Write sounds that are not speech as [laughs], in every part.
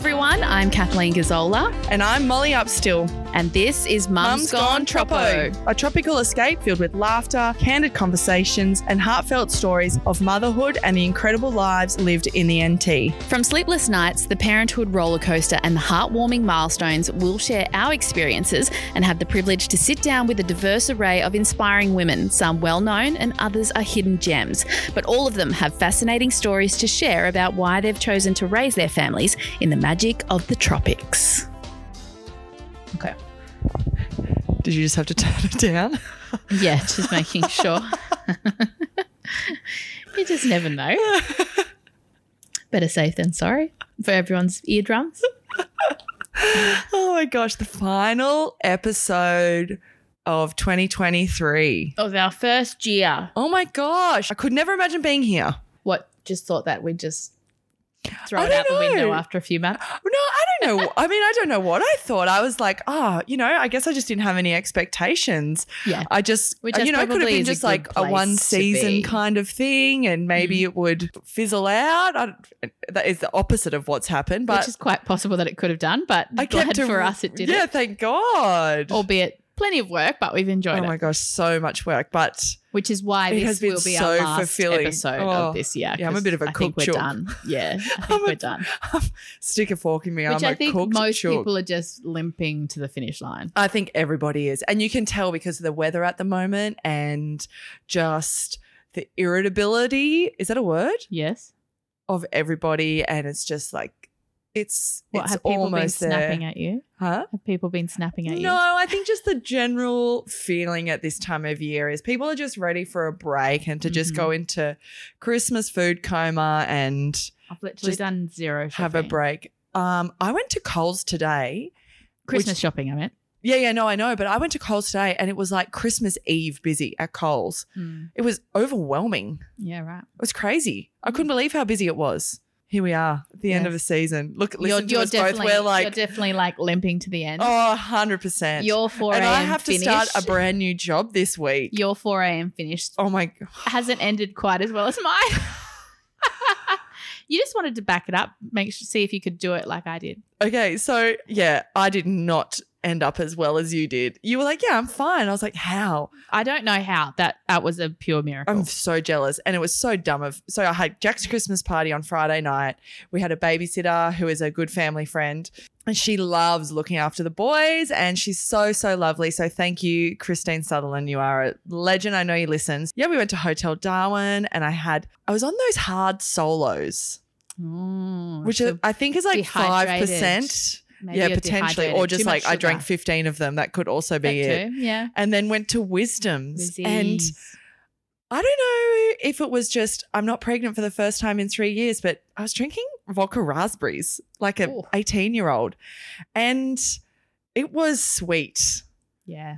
everyone. I'm Kathleen Gazzola, And I'm Molly Upstill. And this is Mum's, Gone, Troppo. A tropical escape filled with laughter, candid conversations, and heartfelt stories of motherhood and the incredible lives lived in the NT. From sleepless nights, the parenthood roller coaster, and the heartwarming milestones, we'll share our experiences and have the privilege to sit down with a diverse array of inspiring women. Some well known and others are hidden gems. But all of them have fascinating stories to share about why they've chosen to raise their families in the magic of the tropics. Okay. Did you just have to [laughs] turn it down? Yeah, just making sure. [laughs] you just never know. Better safe than sorry for everyone's eardrums. [laughs] oh my gosh, the final episode of 2023. Of our first year. Oh my gosh, I could never imagine being here. What? Just thought that we'd just throw it out the don't window know. after a few months. No, I don't know. I mean, I don't know what I thought. I was like, oh, you know, I guess I just didn't have any expectations. Yeah. I just, Which you know, it could have been just like a one season kind of thing, and maybe mm. it would fizzle out. I, that is the opposite of what's happened. But Which is quite possible that it could have done, but I glad kept a- for us it did Yeah, thank God. Albeit plenty of work, but we've enjoyed it. oh my gosh, so much work, but Which is why It this has been will be so our last fulfilling. episode Oh, of this year. yeah, I'm a bit of a I think cook we're chook. done. Yeah, I [laughs] I'm think a- we're [laughs] done. stick a fork in me. Which I'm I a think most chook. people are just limping to the finish line. I think everybody is. And you can tell because of the weather at the moment and just the irritability. Is that a word? Yes. Of everybody. And it's just like, it's, What it's have people been almost there. snapping at you? Huh? Have people been snapping at you? No. I think just the general feeling at this time of year is people are just ready for a break and to just Mhm. go into Christmas food coma and I've literally just done zero shopping. have a break. Um, I went to Coles today. Christmas which- shopping, I meant. Yeah, yeah, no, I know, but I went to Coles today and it was like Christmas Eve busy at Coles. It was overwhelming. Yeah, right. It was crazy. I couldn't believe how busy it was. Here we are, at the end of the season. Look, listen to us both. We're you're like, definitely like limping to the end. oh, 100%. Your 4 a.m. and I have to start a brand new job this week. Your 4 a.m. finished. Oh my God. hasn't ended quite as well as mine. [laughs] you just wanted to back it up, make sure, see if you could do it like I did. Okay, so yeah, I did not end up as well as you did. You were like, yeah, I'm fine. I was like, how? I don't know how that that was a pure miracle. I'm so jealous. And it was so dumb of so I had Jack's Christmas party on Friday night. We had a babysitter who is a good family friend. And she loves looking after the boys and she's so, so lovely. So thank you, Christine Sutherland. You are a legend. I know you listens. Yeah, we went to Hotel Darwin and I had I was on those hard solos, Mm, which so I think is like five dehydrated. percent. Maybe Yeah, potentially. Or just like I drank 15 of them. That could also be That it. too, Yeah. And then went to Wisdoms. And I don't know if it was just I'm not pregnant for the first time in three years, but I was drinking vodka raspberries like a Ooh. 18 year old, and it was sweet. yeah.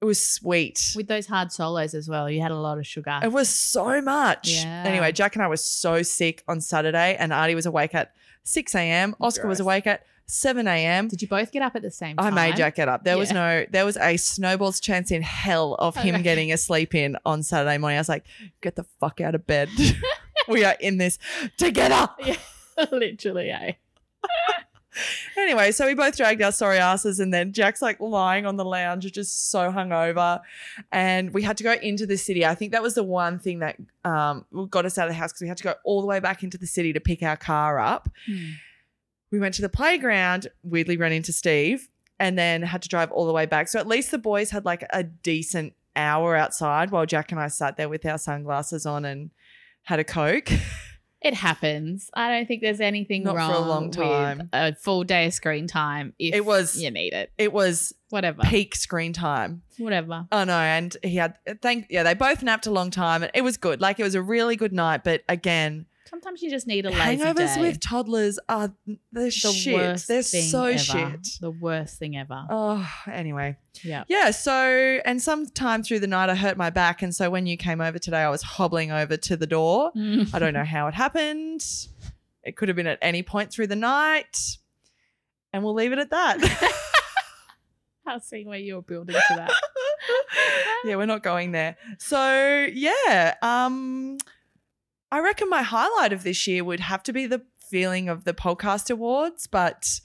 It was sweet. With those hard solos as well, you had a lot of sugar. It was so much. Yeah. Anyway, Jack and I were so sick on Saturday, and Artie was awake at 6 a.m. Oscar was awake at 7 a.m. Did you both get up at the same time? I made Jack get up. There was no, there was a snowball's chance in hell of him Okay. getting a sleep in on Saturday morning. I was like, get the fuck out of bed. [laughs] we are in this together. Yeah. [laughs] Literally, eh? [laughs] Anyway, so we both dragged our sorry asses, and then Jack's like lying on the lounge, just so hungover. And we had to go into the city. I think that was the one thing that um, got us out of the house because we had to go all the way back into the city to pick our car up. We went to the playground, weirdly ran into Steve, and then had to drive all the way back. So at least the boys had like a decent hour outside while Jack and I sat there with our sunglasses on and had a Coke. [laughs] It happens. I don't think there's anything Not for a wrong long time. with a full day of screen time if It was- you need it. It was Whatever. peak screen time. Whatever. Oh no, and he had thank yeah, they both napped a long time and it was good. Like it was a really good night, but again, Sometimes you just need a lazy hangovers day. with toddlers are they're the shit. worst They're thing so ever. shit. The worst thing ever. Oh, anyway. yeah. Yeah, so and sometime through the night I hurt my back and so when you came over today I was hobbling over to the door. I don't know how it happened. It could have been at any point through the night. And we'll leave it at that. I was seeing where you were building to that. [laughs] yeah, we're not going there. So, yeah, um I reckon my highlight of this year would have to be the feeling of the podcast awards, but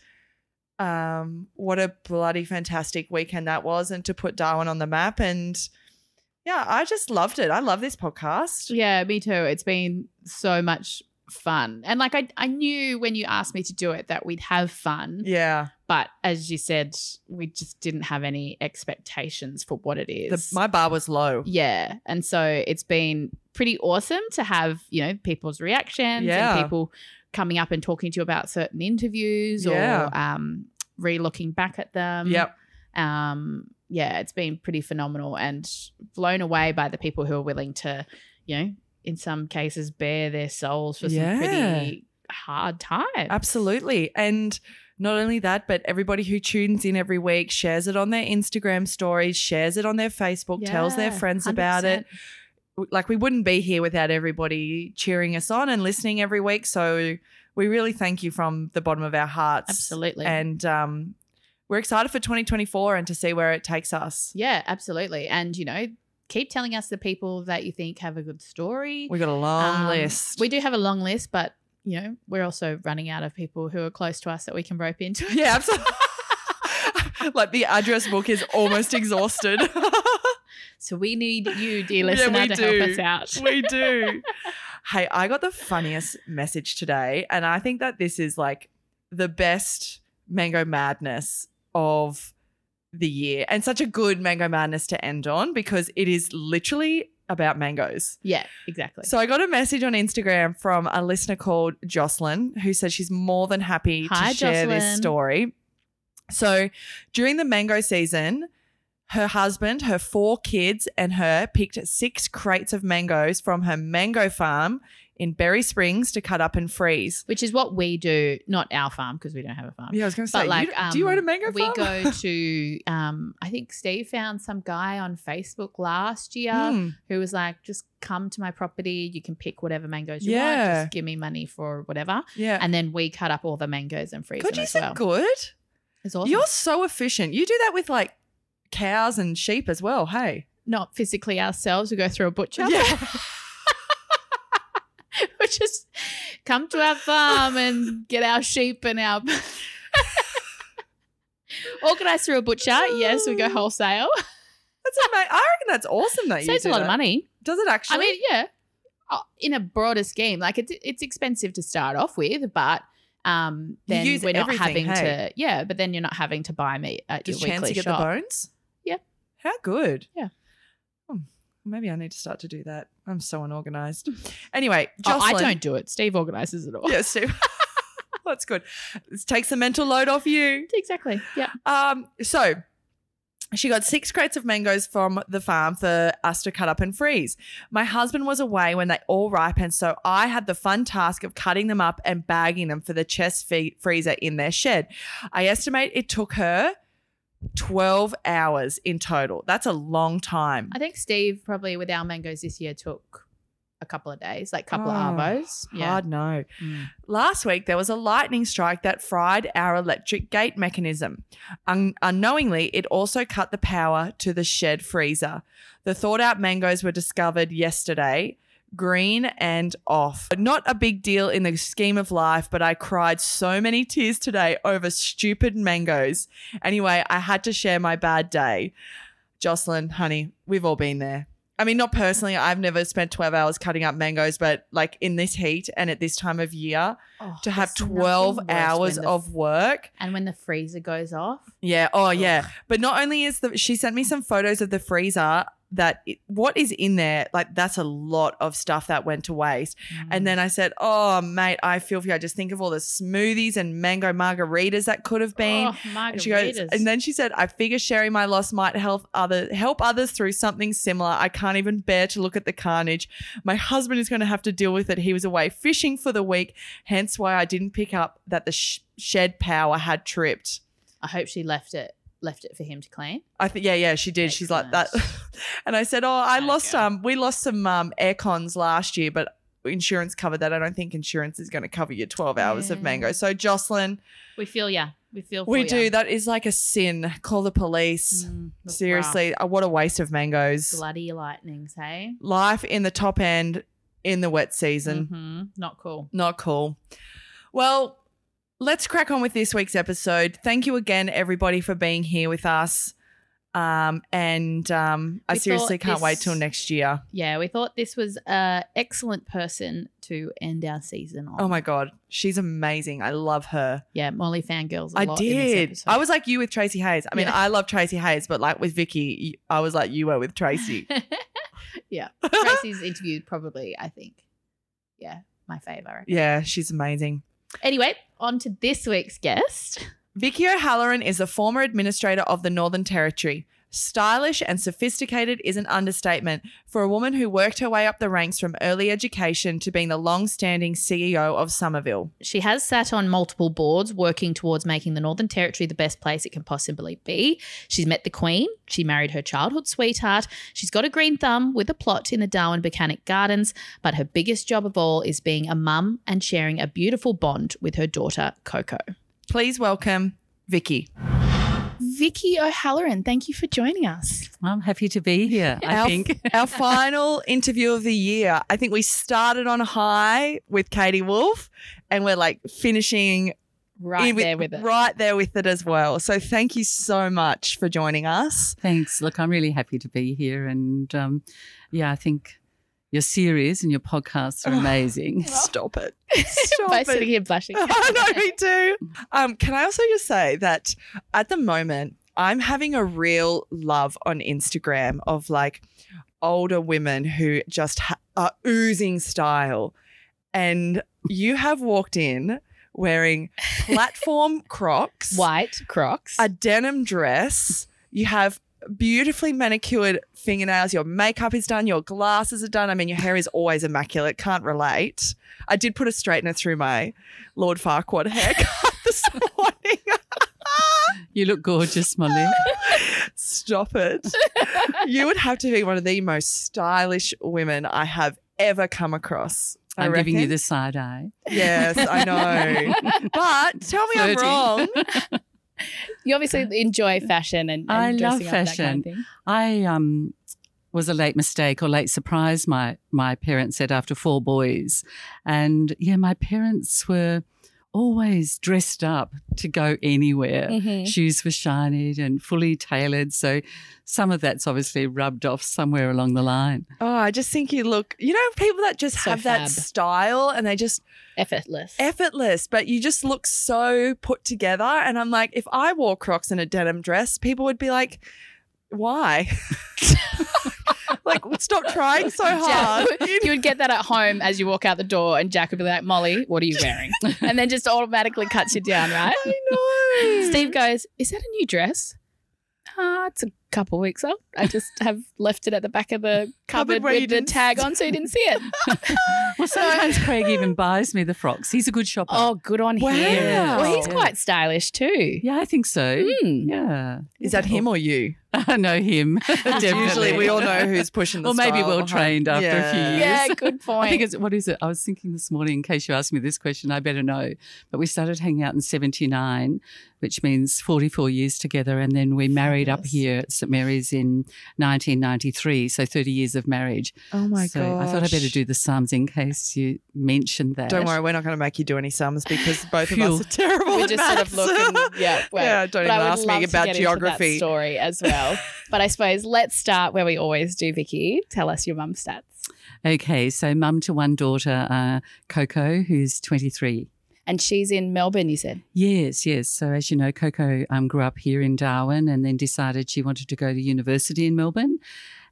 um, what a bloody fantastic weekend that was, and to put Darwin on the map. And yeah, I just loved it. I love this podcast. Yeah, me too. It's been so much fun. And like I I knew when you asked me to do it that we'd have fun. Yeah, But as you said, we just didn't have any expectations for what it is. the, my bar was low. yeah. And so it's been pretty awesome to have, you know, people's reactions Yeah. and people coming up and talking to you about certain interviews Yeah. or um re-looking back at them. Yep. Um yeah, it's been pretty phenomenal and blown away by the people who are willing to, you know, in some cases bare their souls for some pretty hard times. Absolutely. And not only that, but everybody who tunes in every week shares it on their Instagram stories, shares it on their Facebook, tells their Yeah, friends about it. Like we wouldn't be here without everybody cheering us on and listening every week. So we really thank you from the bottom of our hearts. Absolutely. And um, we're excited for 2024 and to see where it takes us. Yeah, absolutely. And you know, keep telling us the people that you think have a good story. We got a long Um, list. We do have a long list, but you know, we're also running out of people who are close to us that we can rope into. it. yeah, [laughs] absolutely. [laughs] like the address book is almost exhausted. [laughs] So we need you, dear Yeah, listener, we to do. help us out. we do. Hey, I got the funniest message today, and I think that this is like the best mango madness of the year, and such a good mango madness to end on because it is literally about mangoes. yeah, exactly. So I got a message on Instagram from a listener called Jocelyn who said she's more than happy Hi, to share this story. So during the mango season, her husband, her four kids, and her picked six crates of mangoes from her mango farm in Berry Springs to cut up and freeze. Which is what we do, not our farm because we don't have a farm. Yeah, I was going to say, But like, you, um, do you own a mango we farm? We go to. [laughs] Um, I think Steve found some guy on Facebook last year Hmm. who was like, "Just come to my property. You can pick whatever mangoes you want. Just give me money for whatever." yeah. And then we cut up all the mangoes and freeze God, them you as said well. good. It's awesome. You're so efficient. You do that with like cows and sheep as well. Hey. not physically ourselves. We go through a butcher. Yeah. [laughs] [laughs] we just come to our farm and get our sheep and our [laughs] organize through a butcher. Yes, we go [laughs] wholesale. That's amazing. I reckon that's awesome that you Saves a lot of money. Does it actually? I mean, yeah, uh, in a broader scheme, like it's it's expensive to start off with, but um, You then use we're not having hey? to, yeah, but then you're not having to buy meat at Does your Chance weekly get shop. the bones? Yeah. How good. Yeah. Hmm. Maybe I need to start to do that. I'm so unorganized. [laughs] Anyway, Oh, I don't do it. Steve organizes it all. Yeah, Steve. [laughs] That's good. This takes the mental load off you. Exactly. Yeah. Um, so she got six crates of mangoes from the farm for us to cut up and freeze. My husband was away when they all ripened, so I had the fun task of cutting them up and bagging them for the chest freezer in their shed. I estimate it took her 12 hours in total. That's a long time. I think Steve probably with our mangoes this year took a couple of days, like a couple Oh, of arbos. Yeah. Hard no. Mm. Last week, there was a lightning strike that fried our electric gate mechanism. Un- unknowingly, it also cut the power to the shed freezer. The thawed out mangoes were discovered yesterday, green and off. Not a big deal in the scheme of life, but I cried so many tears today over stupid mangoes. Anyway, I had to share my bad day. Jocelyn, honey, we've all been there. I mean, not personally. I've never spent 12 hours cutting up mangoes, but like in this heat and at this time of year, Oh, to have 12 hours the- of work. and when the freezer goes off. Yeah. Oh, yeah. Ugh. But not only is the, she sent me some photos of the freezer that it, what is in there, like that's a lot of stuff that went to waste. Mm. And then I said, Oh, mate, I feel for you. I just think of all the smoothies and mango margaritas that could have been. oh, And she goes, and then she said, "I figure sharing my loss might help other help others through something similar. I can't even bear to look at the carnage. My husband is going to have to deal with it. He was away fishing for the week, hence why I didn't pick up that the sh- shed power had tripped. I hope she left it left it for him to clean. I think, yeah, yeah, she did. She's like that, [laughs] and I said, "Oh, I Okay. lost um, we lost some um air cons last year, but." Insurance covered that. I don't think insurance is going to cover your 12 hours of mango. So, Jocelyn, We feel yeah. We feel for we ya. do. That is like a sin. Call the police. Mm, Seriously, uh, what a waste of mangoes. bloody lightnings, hey. Life in the top end in the wet season. Mhm. Not cool. Not cool. Well, let's crack on with this week's episode. Thank you again, everybody, for being here with us. Um, and um, I seriously can't wait till next year. Yeah, we thought this was an excellent person to end our season on. Oh my god, she's amazing. I love her. Yeah, Molly fangirls. a I lot in this did. I was like you with Tracy Hayes. I mean, Yeah. I love Tracy Hayes, but like with Vicki, I was like you were with Tracy. [laughs] yeah, [laughs] Tracy's interviewed probably. I think. Yeah, my favorite. yeah, she's amazing. Anyway, on to this week's guest. Vicki O'Halloran is a former administrator of the Northern Territory. Stylish and sophisticated is an understatement for a woman who worked her way up the ranks from early education to being the long-standing CEO of Somerville. She has sat on multiple boards working towards making the Northern Territory the best place it can possibly be. She's met the Queen. She married her childhood sweetheart. She's got a green thumb with a plot in the Darwin Botanic Gardens. But her biggest job of all is being a mum and sharing a beautiful bond with her daughter, Coco. Please welcome Vicki. Vicki O'Halloran, thank you for joining us. I'm happy to be here. I our, think. our [laughs] final interview of the year. I think we started on a high with Katie Woolf, and we're like finishing Right in there with it. right there with it as well. So thank you so much for joining us. Thanks. Look, I'm really happy to be here, and um, yeah, I think your series and your podcasts are Oh. amazing. Stop it. [laughs] Stop By it. sitting here blushing. [laughs] I know, me too. Um, can I also just say that at the moment, I'm having a real love on Instagram of like older women who just ha- are oozing style. And you have walked in wearing [laughs] platform crocs, White Crocs. a denim dress. You have beautifully manicured fingernails. Your makeup is done. Your glasses are done. I mean, your hair is always immaculate. Can't relate. I did put a straightener through my Lord Farquaad haircut [laughs] this morning. You look gorgeous, Molly. Stop it. you would have to be one of the most stylish women I have ever come across. I I'm giving you the side eye. Yes, I know. [laughs] but tell me I'm wrong. [laughs] you obviously enjoy fashion and, and I love dressing up, that kind of fashion. thing. I um was a late mistake or late surprise. My my parents said after four boys, and yeah, my parents were always dressed up to go anywhere. Mhm. Shoes were shiny and fully tailored, so some of that's obviously rubbed off somewhere along the line. Oh, I just think you look, you know, people that just So have that style and they just Effortless. effortless, but you just look so put together. And I'm like, if I wore Crocs and a denim dress, people would be like, why? [laughs] like, stop trying so hard. Jack, you would get that at home as you walk out the door, and Jack would be like, Molly, what are you wearing? and then just automatically cuts you down, right? I know. Steve goes, Is that a new dress? Ah, it's a couple weeks old. I just have left it at the back of the [laughs] Cupboard cupboard with the didn't tag on so you didn't see it. [laughs] Well, sometimes [laughs] Craig even buys me the frocks. He's a good shopper. Oh, good on Wow. him. Well, he's Yeah. quite stylish too. yeah, I think so. Hmm. Yeah, Is that him or you? [laughs] I know him. [laughs] Usually we all know who's pushing the Or maybe style well behind- trained after a few years. Yeah, good point. [laughs] I think it's what is it? I was thinking this morning, in case you asked me this question, I better know. But we started hanging out in '79, which means 44 years together, and then we married up here at St Mary's in 1993, so 30 years of marriage. Oh my so god! I thought I better do the sums in case you mentioned that. Don't worry, we're not going to make you do any sums because both of us are terrible. we at just sort of maths. look and yeah, well, yeah. Don't but even I ask me about get that geography. story as well. But I suppose let's start where we always do, Vicki. Tell us your mum stats. Okay, so mum to one daughter, uh, Coco, who's 23. And she's in Melbourne, you said. Yes, yes. So as you know, Coco um, grew up here in Darwin and then decided she wanted to go to university in Melbourne.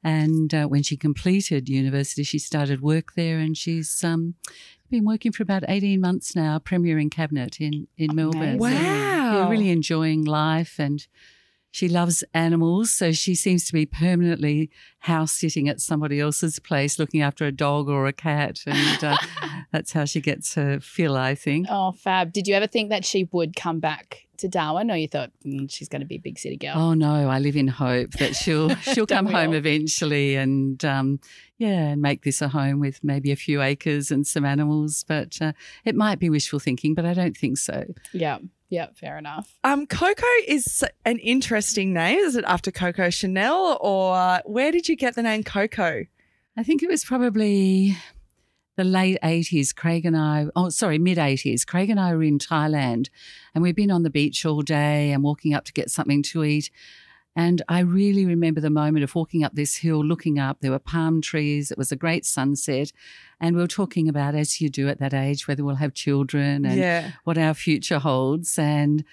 And uh, when she completed university, she started work there, and she's um, been working for about eighteen months now, premier in cabinet in in Melbourne. Amazing. So, yeah, Wow. really enjoying life and. She loves animals, so she seems to be permanently house sitting at somebody else's place, looking after a dog or a cat, and uh, [laughs] that's how she gets her fill, I think. Oh, fab. Did you ever think that she would come back to Darwin or you thought "Mm, she's going to be a big city girl? Oh no, I live in hope that she'll [laughs] she'll come home all? eventually and um, yeah, and make this a home with maybe a few acres and some animals. But uh, it might be wishful thinking, but I don't think so. Yeah. Yeah, fair enough. Um, Coco is an interesting name. Is it after Coco Chanel or where did you get the name Coco? I think it was probably the late 80s, Craig and I, oh, sorry, mid 80s, Craig and I were in Thailand and we'd been on the beach all day and walking up to get something to eat. And I really remember the moment of walking up this hill, looking up. There were palm trees. It was a great sunset. And we were talking about, as you do at that age, whether we'll have children and yeah. what our future holds. And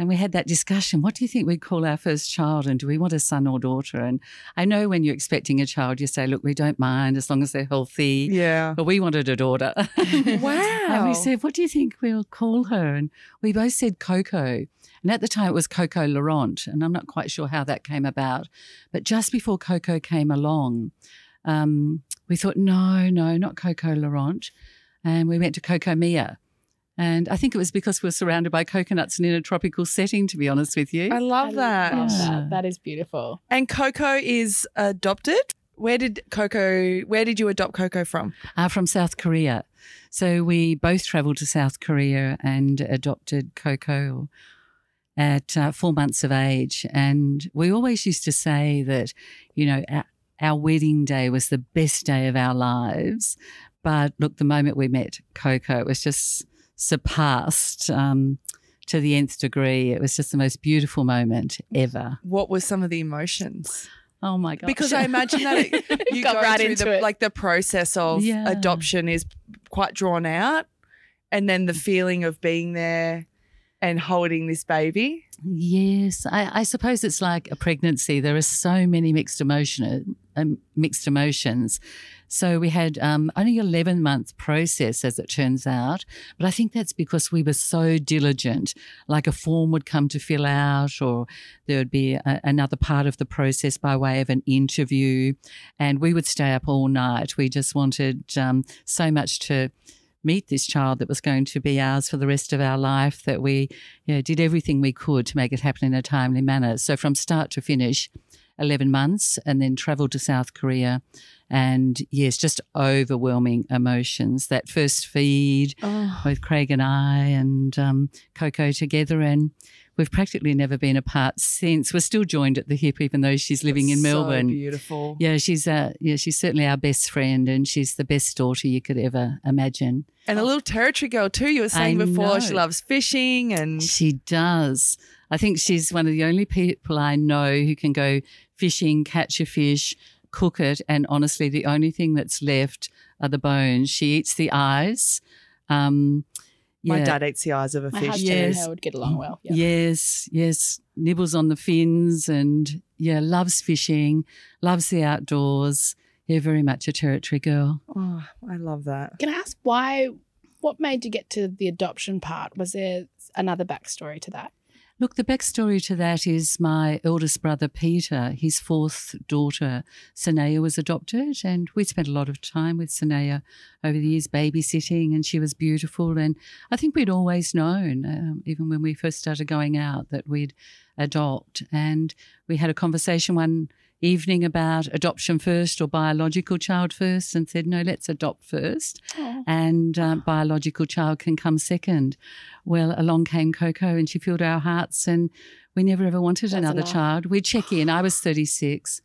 and we had that discussion. What do you think we'd call our first child? And do we want a son or daughter? And I know when you're expecting a child, you say, look, we don't mind as long as they're healthy. Yeah. But we wanted a daughter. Wow. [laughs] and we said, what do you think we'll call her? And we both said Coco. And at the time, it was Coco Laurent. And I'm not quite sure how that came about. But just before Coco came along, um, we thought, no, no, not Coco Laurent. And we went to Coco Mia. And I think it was because we were surrounded by coconuts and in a tropical setting, to be honest with you. I love that. love Yeah. that. That is beautiful. And Coco is adopted. Where did Coco? Where did you adopt Coco from? uh, from South Korea. So we both travelled to South Korea and adopted Coco at uh, four months of age. And we always used to say that, you know, our, our wedding day was the best day of our lives. But look, the moment we met Coco, it was just surpassed um, to the nth degree. It was just the most beautiful moment ever. What were some of the emotions? Oh my god! Because I imagine that it, [laughs] you Got go right through into the, it. like the process of Yeah. adoption is quite drawn out, and then the feeling of being there and holding this baby. Yes, I, I suppose it's like a pregnancy. There are so many mixed emotion, um, mixed emotions. So we had um, only an eleven month process, as it turns out. But I think that's because we were so diligent. Like a form would come to fill out, or there would be a, another part of the process by way of an interview, and we would stay up all night. We just wanted um, so much to meet this child that was going to be ours for the rest of our life that we you know, did everything we could to make it happen in a timely manner. So from start to finish, 11 months and then travelled to South Korea. And yes, just overwhelming emotions. That first feed Oh, with Craig and I and um, Coco together. And we've practically never been apart since. We're still joined at the hip, even though she's living in Melbourne. beautiful. Yeah, she's uh, yeah, she's certainly our best friend, and she's the best daughter you could ever imagine. And a little territory girl too. You were saying I before she loves fishing and She does. I think she's one of the only people I know who can go fishing, catch a fish, cook it, and honestly, the only thing that's left are the bones. She eats the eyes. Um, my dad eats the eyes of a My fish. husband yes. and her would get along well. Yeah. Yes, yes. Nibbles on the fins and yeah, loves fishing, loves the outdoors. Yeah, very much a territory girl. Oh, I love that. Can I ask why? What made you get to the adoption part? Was there another backstory to that? Look, the backstory to that is my eldest brother Peter, his fourth daughter, Sanaya, was adopted, and we spent a lot of time with Sanaya over the years babysitting, and she was beautiful. And I think we'd always known, um, even when we first started going out, that we'd adopt. And we had a conversation one evening about adoption first or biological child first, and said, no, let's adopt first Oh. and um, biological child can come second. Well, along came Coco and she filled our hearts, and we never ever wanted That's another enough. child. We'd check in. I was 36.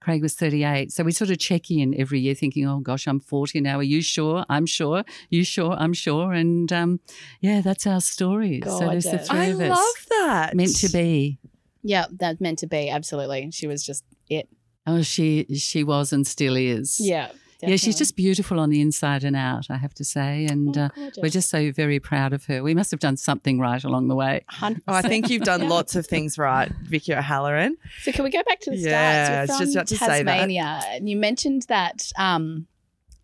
Craig was 38. So we sort of check in every year thinking, oh gosh, I'm 40 now. Are you sure? I'm sure. You sure? I'm sure. And um, yeah, that's our story. so there's the three I of us. I love that. Meant to be. Yeah, that's meant to be. Absolutely. She was just it. Oh, she she was and still is. Yeah. Yeah, she's just beautiful on the inside and out, I have to say. And Oh, uh, we're just so very proud of her. We must have done something right along the way. 100%. Oh, I think you've done [laughs] Yeah. lots of things right, Vicki O'Halloran. So can we go back to the Yeah, start? I was just about to say that. Tasmania, and you mentioned that. Um,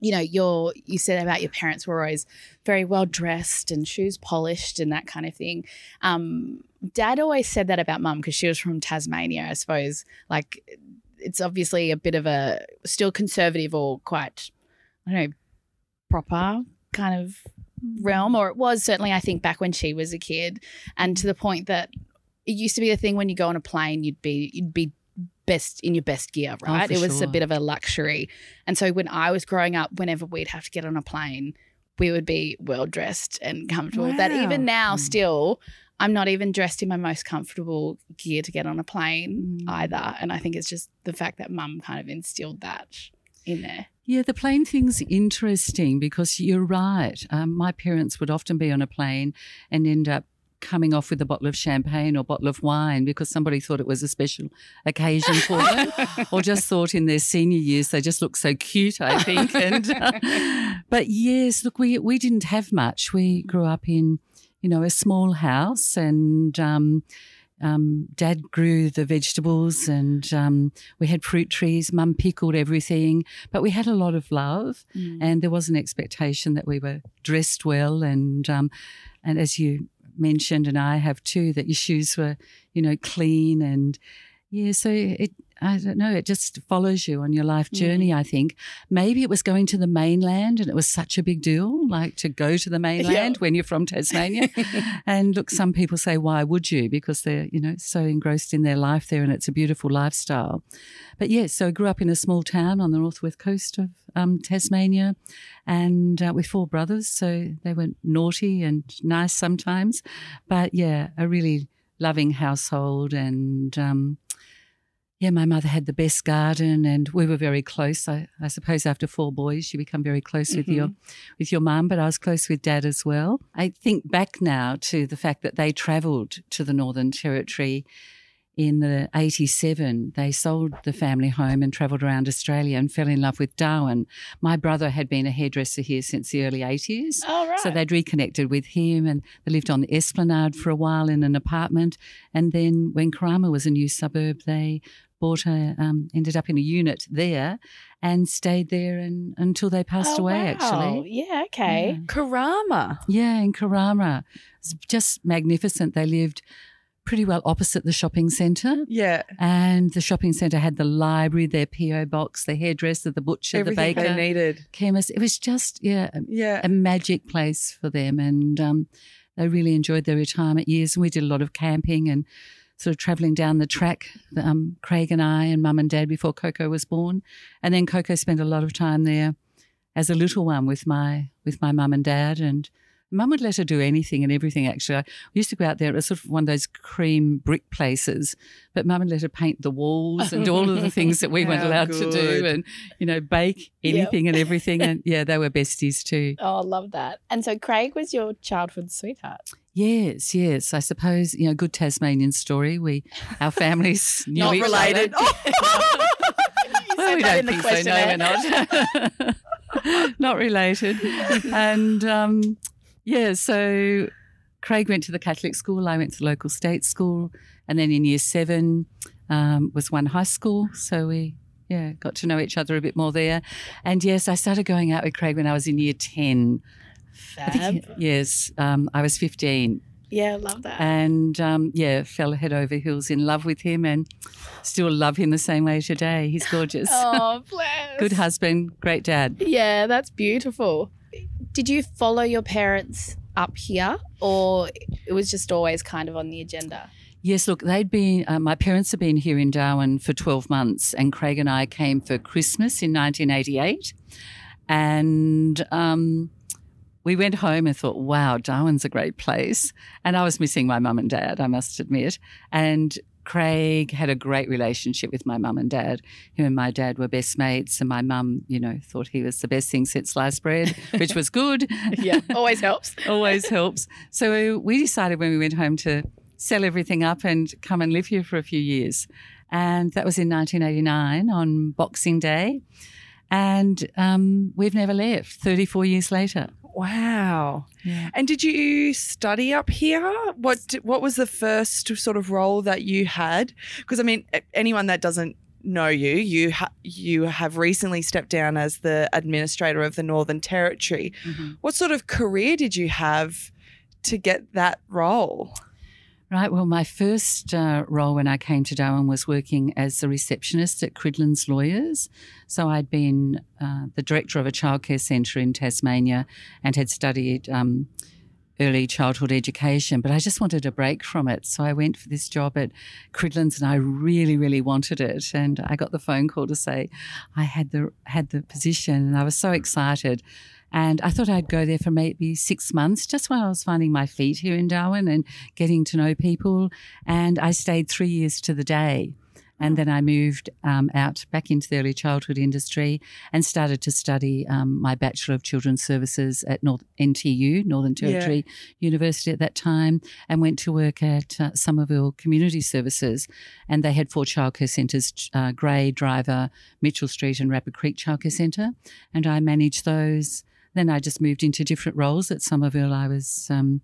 you know, your you said about your parents were always very well dressed and shoes polished and that kind of thing. Um, Dad always said that about Mum because she was from Tasmania. I suppose like it's obviously a bit of a still conservative or quite I don't know proper kind of realm, or it was certainly I think back when she was a kid, and to the point that it used to be a thing when you go on a plane, you'd be you'd be best in your best gear, right? Oh, it was a bit of a luxury. And so when I was growing up, whenever we'd have to get on a plane, we would be well dressed and comfortable. That even now, Mm. still, I'm not even dressed in my most comfortable gear to get on a plane Mm. either. And I think it's just the fact that mum kind of instilled that. in there. Yeah, the plane thing's interesting because you're right. Um, my parents would often be on a plane and end up coming off with a bottle of champagne or bottle of wine because somebody thought it was a special occasion for them, [laughs] or just thought in their senior years they just looked so cute. I think. And uh, [laughs] [laughs] but yes, look, we we didn't have much. We grew up in you know a small house and. Um, um, Dad grew the vegetables and um, we had fruit trees. Mum pickled everything, but we had a lot of love, Mm. and there was an expectation that we were dressed well and um, and as you mentioned, and I have too, that your shoes were you know clean and yeah. So it I don't know. It just follows you on your life journey. I think maybe it was going to the mainland, and it was such a big deal, like to go to the [laughs] mainland when you're from Tasmania. and look, some people say, why would you? Because they're, you know, so engrossed in their life there and it's a beautiful lifestyle. But yes, so I grew up in a small town on the northwest coast of um, Tasmania and uh, with four brothers. So they were naughty and nice sometimes. But yeah, a really loving household and, um, yeah, my mother had the best garden, and we were very close. I, I suppose after four boys, you become very close with your with your mum. But I was close with dad as well. I think back now to the fact that they travelled to the Northern Territory in the 87 they sold the family home and travelled around australia and fell in love with darwin my brother had been a hairdresser here since the early 80s Oh, right. so they'd reconnected with him and they lived on the Esplanade for a while in an apartment. And then when Karama was a new suburb, they bought a, um, ended up in a unit there and stayed there and, until they passed Oh, away, wow. actually. Yeah, okay. Karama. Yeah, in Karama. It's just magnificent. They lived pretty well opposite the shopping centre. Yeah. And the shopping centre had the library, their PO box, the hairdresser, the butcher, Everything the they baker, needed. chemist. It was just, yeah, Yeah. a magic place for them. And um, they really enjoyed their retirement years. And we did a lot of camping and sort of travelling down the track, um, Craig and I and mum and dad before Coco was born. And then Coco spent a lot of time there as a little one with my with my mum and dad. And mum would let her do anything and everything, actually. I we used to go out there. It was sort of one of those cream brick places, but mum would let her paint the walls and all of the things that we [laughs] weren't allowed to do and, you know, bake [laughs] Yep. anything and everything. And yeah, they were besties too. [laughs] Oh, I love that. And so Craig was your childhood sweetheart. Yes, yes. I suppose you know, good Tasmanian story. We, our families knew Not each related. Well, we don't think so. No, we're not. not related. And um, yeah, so Craig went to the Catholic school. I went to the local state school, and then in year seven um, was one high school. So we. Yeah, got to know each other a bit more there. And yes, I started going out with Craig when I was in year 10. I think, Fab. yes, um, I was 15 Yeah, I love that. and um, yeah, fell head over heels in love with him, and still love him the same way today. He's gorgeous, [laughs] oh, [laughs] bless. good husband, great dad. Yeah, that's beautiful. Did you follow your parents up here, or it was just always kind of on the agenda? Yes, look, they'd been. Uh, my parents had been here in Darwin for twelve months, and Craig and I came for Christmas in 1988, and. Um, we went home and thought, wow, Darwin's a great place. And I was missing my mum and dad, I must admit. And Craig had a great relationship with my mum and dad. Him and my dad were best mates, and my mum, you know, thought he was the best thing since sliced bread, which was good. [laughs] Yeah, always helps. [laughs] Always helps. So we decided when we went home to sell everything up and come and live here for a few years. And that was in 1989 on Boxing Day. And um, we've never left 34 years later. Wow. Yeah. And did you study up here? What What was the first sort of role that you had? Because I mean, anyone that doesn't know you, you ha- you have recently stepped down as the administrator of the Northern Territory. Mm-hmm. What sort of career did you have to get that role? Right. Well, my first uh, role when I came to Darwin was working as a receptionist at Cridland's Lawyers. So I'd been uh, the director of a childcare centre in Tasmania and had studied um, early childhood education, but I just wanted a break from it. So I went for this job at Cridland's and I really, really wanted it. And I got the phone call to say I had the had the position and I was so excited. And I thought I'd go there for maybe six months, just while I was finding my feet here in Darwin and getting to know people. And I stayed three years to the day. And then I moved um, out back into the early childhood industry and started to study um, my Bachelor of Children's Services at North NTU, Northern Territory University at that time, and went to work at uh, Somerville Community Services. And they had four childcare centres uh, Gray, Driver, Mitchell Street, and Rapid Creek Childcare Centre. And I managed those. And then I just moved into different roles at Somerville. I was. Um,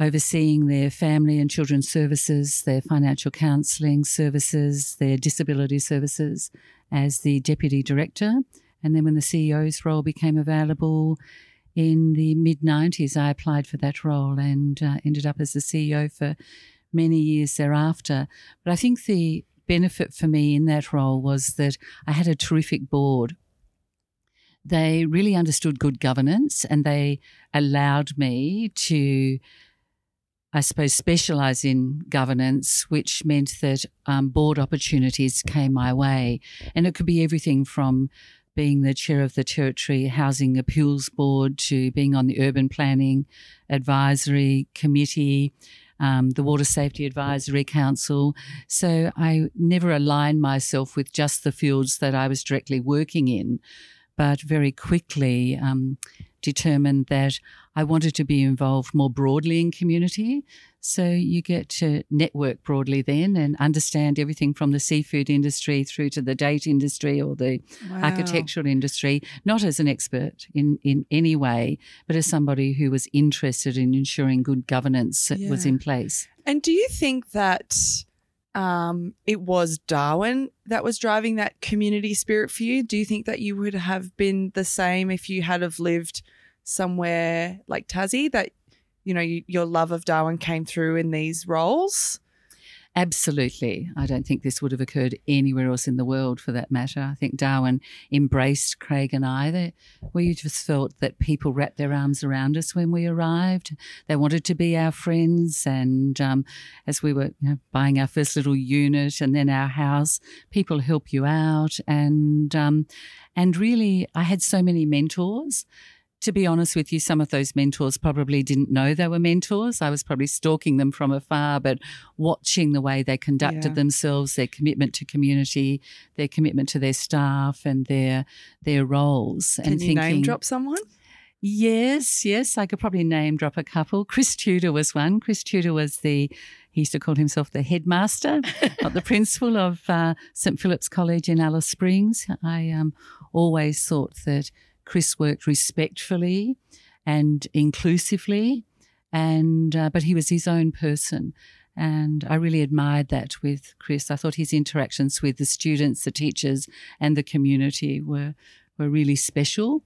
overseeing their family and children's services, their financial counselling services, their disability services as the deputy director. And then when the CEO's role became available in the mid 90s, I applied for that role and uh, ended up as the CEO for many years thereafter. But I think the benefit for me in that role was that I had a terrific board. They really understood good governance and they allowed me to I suppose, specialise in governance, which meant that um, board opportunities came my way. And it could be everything from being the chair of the Territory Housing Appeals Board to being on the Urban Planning Advisory Committee, um, the Water Safety Advisory Council. So I never aligned myself with just the fields that I was directly working in, but very quickly um, determined that I wanted to be involved more broadly in community. So you get to network broadly then and understand everything from the seafood industry through to the date industry or the wow. architectural industry, not as an expert in, in any way, but as somebody who was interested in ensuring good governance yeah. was in place. And do you think that um, it was Darwin that was driving that community spirit for you? Do you think that you would have been the same if you had have lived somewhere like Tassie? That you know you, your love of Darwin came through in these roles? Absolutely. I don't think this would have occurred anywhere else in the world for that matter. I think Darwin embraced Craig and I. That we just felt that people wrapped their arms around us when we arrived. They wanted to be our friends. And um, as we were you know, buying our first little unit and then our house, people help you out. And, um, and really, I had so many mentors to be honest with you, some of those mentors probably didn't know they were mentors. I was probably stalking them from afar, but watching the way they conducted yeah. themselves, their commitment to community, their commitment to their staff, and their their roles. Can and you thinking, name drop someone? Yes, yes, I could probably name drop a couple. Chris Tudor was one. Chris Tudor was the he used to call himself the headmaster, not the [laughs] principal of uh, St Philip's College in Alice Springs. I um, always thought that Chris worked respectfully and inclusively, and uh, but he was his own person. And I really admired that with Chris. I thought his interactions with the students, the teachers, and the community were were really special.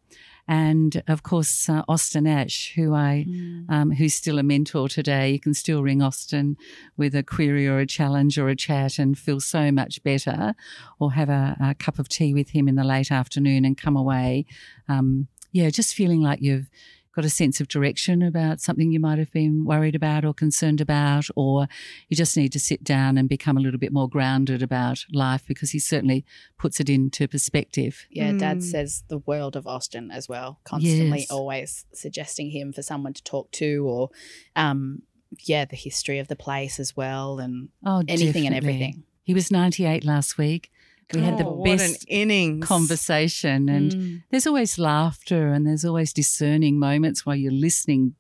And of course, uh, Austin Asche, who I, mm. um, who's still a mentor today. You can still ring Austin with a query or a challenge or a chat and feel so much better, or have a, a cup of tea with him in the late afternoon and come away, um, yeah, just feeling like you've got a sense of direction about something you might have been worried about or concerned about, or you just need to sit down and become a little bit more grounded about life because he certainly puts it into perspective. Yeah, mm. Dad says the world of Austin as well, constantly yes. always suggesting him for someone to talk to or, um, yeah, the history of the place as well and oh, anything definitely. and everything. He was 98 last week. We had the oh, best innings. conversation, and mm. there's always laughter and there's always discerning moments while you're listening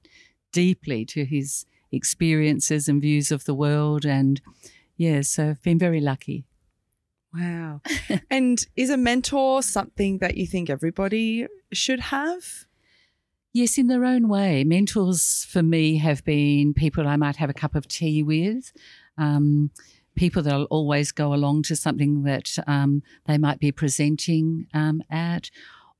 deeply to his experiences and views of the world. And yeah, so I've been very lucky. Wow. [laughs] and is a mentor something that you think everybody should have? Yes, in their own way. Mentors for me have been people I might have a cup of tea with. Um, people that'll always go along to something that um, they might be presenting um, at,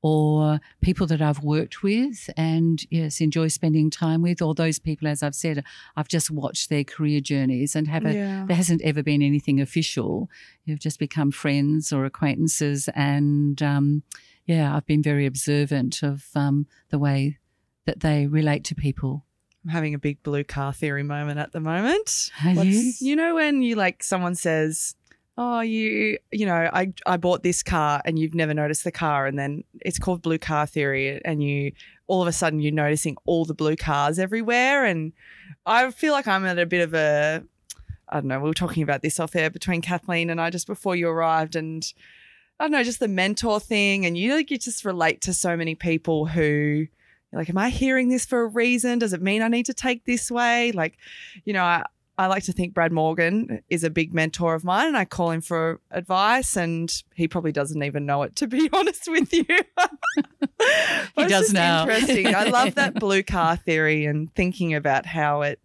or people that I've worked with and yes, enjoy spending time with, or those people, as I've said, I've just watched their career journeys and have a, yeah. there hasn't ever been anything official. You've just become friends or acquaintances, and um, yeah, I've been very observant of um, the way that they relate to people. I'm having a big blue car theory moment at the moment. You? You know when you like someone says, "Oh, you, you know, I I bought this car and you've never noticed the car," and then it's called blue car theory, and you all of a sudden you're noticing all the blue cars everywhere, and I feel like I'm at a bit of a I don't know, we were talking about this off air between Kathleen and I just before you arrived and I don't know, just the mentor thing. And you like you just relate to so many people who you're like, am I hearing this for a reason? Does it mean I need to take this way? Like, you know, I, I like to think Brad Morgan is a big mentor of mine and I call him for advice and he probably doesn't even know it to be [laughs] honest with you. [laughs] he does now. Interesting. I love that [laughs] blue car theory and thinking about how it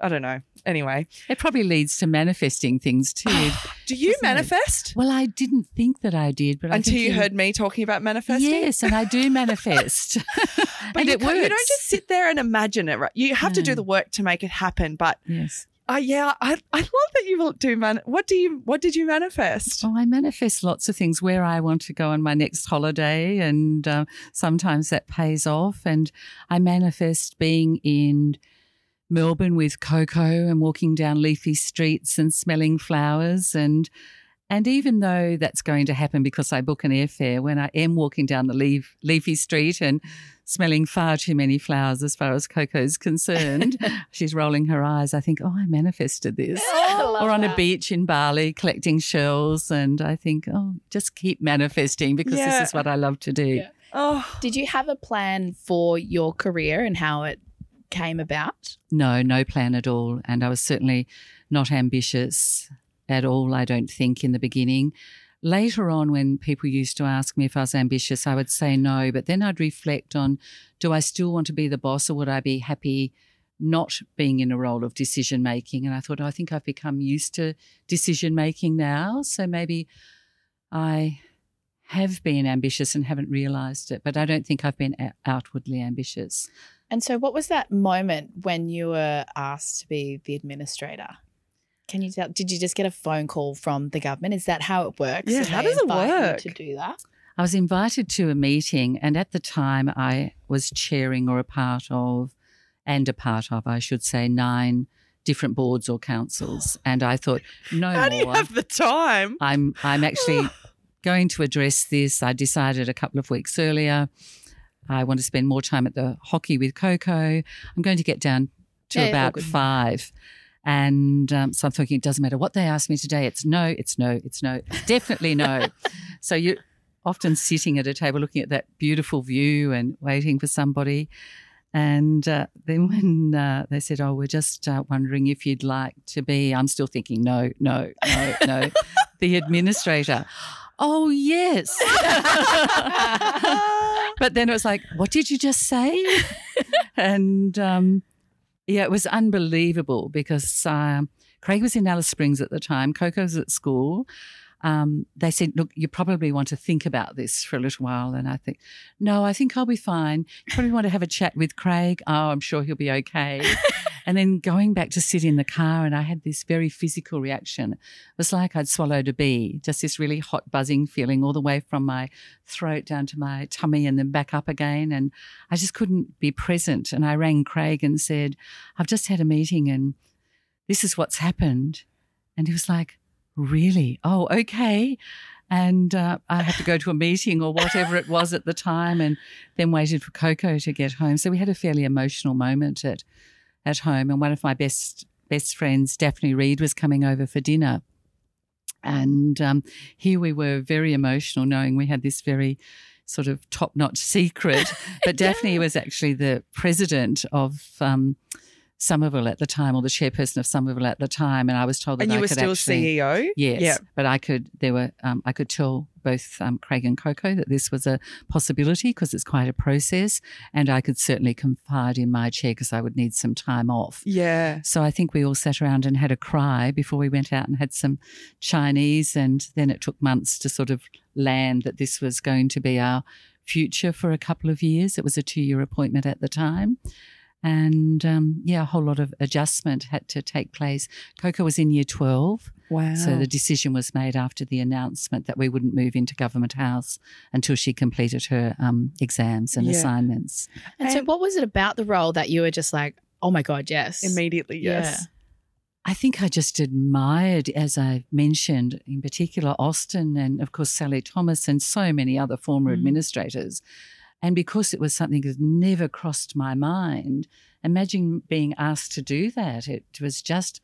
I don't know. Anyway, it probably leads to manifesting things too. [sighs] Do you manifest? It? Well, I didn't think that I did, but until you heard me talking about manifesting. Yes, and I do [laughs] manifest, but [laughs] and you it works. You don't just sit there and imagine it. Right? You have no. to do the work to make it happen. But yes, uh, yeah, I, I love that you do man. What do you what did you manifest? Oh, I manifest lots of things where I want to go on my next holiday, and uh, sometimes that pays off. And I manifest being in Melbourne with Coco and walking down leafy streets and smelling flowers and and even though that's going to happen because I book an airfare, when I am walking down the leaf, leafy street and smelling far too many flowers as far as Coco's concerned, [laughs] she's rolling her eyes. I think, oh, I manifested this. Oh, or on that. a beach in Bali collecting shells. And I think, oh, just keep manifesting because yeah. this is what I love to do. Yeah. Oh. Did you have a plan for your career and how it came about? No, no plan at all. And I was certainly not ambitious at all, I don't think, in the beginning. Later on, when people used to ask me if I was ambitious, I would say no. But then I'd reflect on do I still want to be the boss or would I be happy not being in a role of decision making? And I thought, oh, I think I've become used to decision making now. So maybe I have been ambitious and haven't realized it, but I don't think I've been outwardly ambitious. And so, what was that moment when you were asked to be the administrator? Can you tell? Did you just get a phone call from the government? Is that how it works? Yeah, how does it work to do that? I was invited to a meeting, and at the time, I was chairing or a part of, and a part of, I should say, nine different boards or councils. [gasps] And I thought, no how more. do you have the time? I'm I'm actually [gasps] going to address this. I decided a couple of weeks earlier. I want to spend more time at the hockey with Coco. I'm going to get down to Yeah, about five. And um, so I'm thinking, it doesn't matter what they ask me today. It's no, it's no, it's no, it's definitely no. [laughs] so you're often sitting at a table looking at that beautiful view and waiting for somebody. And uh, then when uh, they said, "Oh, we're just uh, wondering if you'd like to be," I'm still thinking, "No, no, no, no." [laughs] the administrator. Oh yes. [laughs] but then it was like, "What did you just say?" and um, yeah, it was unbelievable because um, Craig was in Alice Springs at the time. Coco was at school. Um, they said, "Look, you probably want to think about this for a little while." And I think, "No, I think I'll be fine. You probably want to have a chat with Craig. Oh, I'm sure he'll be okay." [laughs] and then going back to sit in the car, and I had this very physical reaction. It was like I'd swallowed a bee, just this really hot buzzing feeling all the way from my throat down to my tummy and then back up again. And I just couldn't be present. And I rang Craig and said, "I've just had a meeting, and this is what's happened." And he was like really? Oh, okay. And uh, I had to go to a meeting or whatever it was at the time, and then waited for Coco to get home. So we had a fairly emotional moment at at home. And one of my best best friends, Daphne Reed, was coming over for dinner, and um, here we were, very emotional, knowing we had this very sort of top notch [laughs] secret. But [laughs] Daphne Yeah. was actually the president of. Um, Somerville at the time, or the chairperson of Somerville at the time, and I was told that And you I were could still actually, CEO? Yes, Yeah. but I could. There were. Um, I could tell both um, Craig and Coco that this was a possibility because it's quite a process, and I could certainly confide in my chair because I would need some time off. Yeah. So I think we all sat around and had a cry before we went out and had some Chinese, and then it took months to sort of land that this was going to be our future for a couple of years. It was a two-year appointment at the time. And um, yeah, a whole lot of adjustment had to take place. Coco was in year 12. Wow. So the decision was made after the announcement that we wouldn't move into Government House until she completed her um, exams and Yeah. assignments. And, so, what was it about the role that you were just like, oh my God, yes? Immediately, yes. I think I just admired, as I mentioned, in particular, Austin and, of course, Sally Thomas and so many other former Mm. administrators. And because it was something that never crossed my mind, imagine being asked to do that. It was just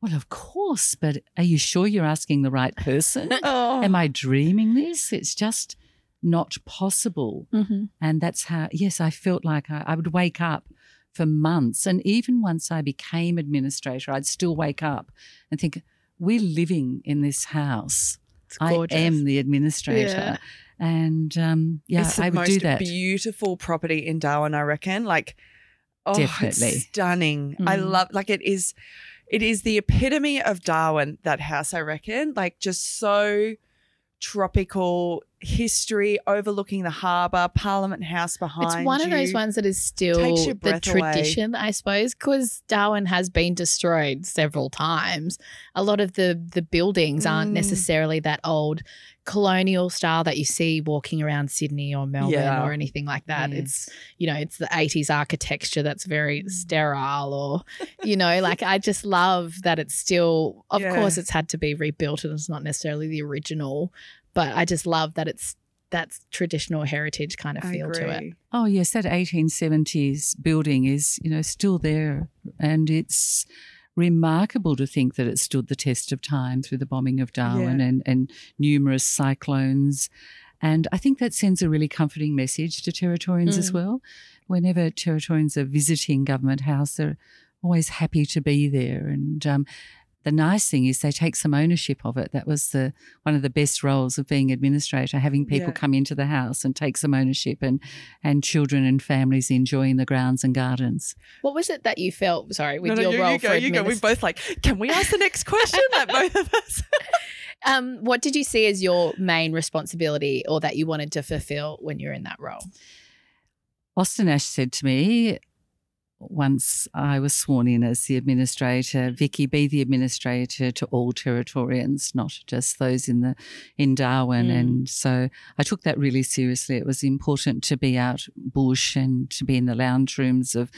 Well, of course, but are you sure you're asking the right person? [laughs] Oh. Am I dreaming this? It's just not possible. Mm-hmm. And that's how, yes, I felt like I, I would wake up for months. And even once I became administrator, I'd still wake up and think, we're living in this house. I am the administrator. Yeah. And um, yeah, it's the I would most do that. beautiful property in Darwin, I reckon. Like, oh, Definitely. it's stunning. I Mm. love. Like, it is. It is the epitome of Darwin. That house, I reckon. Like, just so tropical history, overlooking the harbour, Parliament House behind. It's one of those ones that is still the breath away. tradition, I suppose, because Darwin has been destroyed several times. A lot of the the buildings aren't Mm. necessarily that old colonial style that you see walking around Sydney or Melbourne Yeah. or anything like that. It's you know, it's the 80s architecture that's very Mm. sterile or [laughs] you know, like I just love that it's still of Yeah. course it's had to be rebuilt and it's not necessarily the original, but I just love that it's that's traditional heritage kind of feel to it. Oh yes, that 1870s building is, you know, still there, and it's remarkable to think that it stood the test of time through the bombing of Darwin Yeah. and and numerous cyclones. And I think that sends a really comforting message to Territorians as Mm. well. Whenever Territorians are visiting Government House, they're always happy to be there. And um, the nice thing is they take some ownership of it. That was the one of the best roles of being administrator, having people Yeah. come into the house and take some ownership and and children and families enjoying the grounds and gardens. What was it that you felt? Sorry, with No, no, your you, role you go, for you go. We adminis- both like. Can we ask the next question? like both of us. [laughs] [laughs] Um, what did you see as your main responsibility, or that you wanted to fulfill when you're in that role? Austin Asche said to me once I was sworn in as the administrator, Vicki, be the administrator to all Territorians, not just those in the in Darwin. Mm. And so I took that really seriously. It was important to be out bush and to be in the lounge rooms of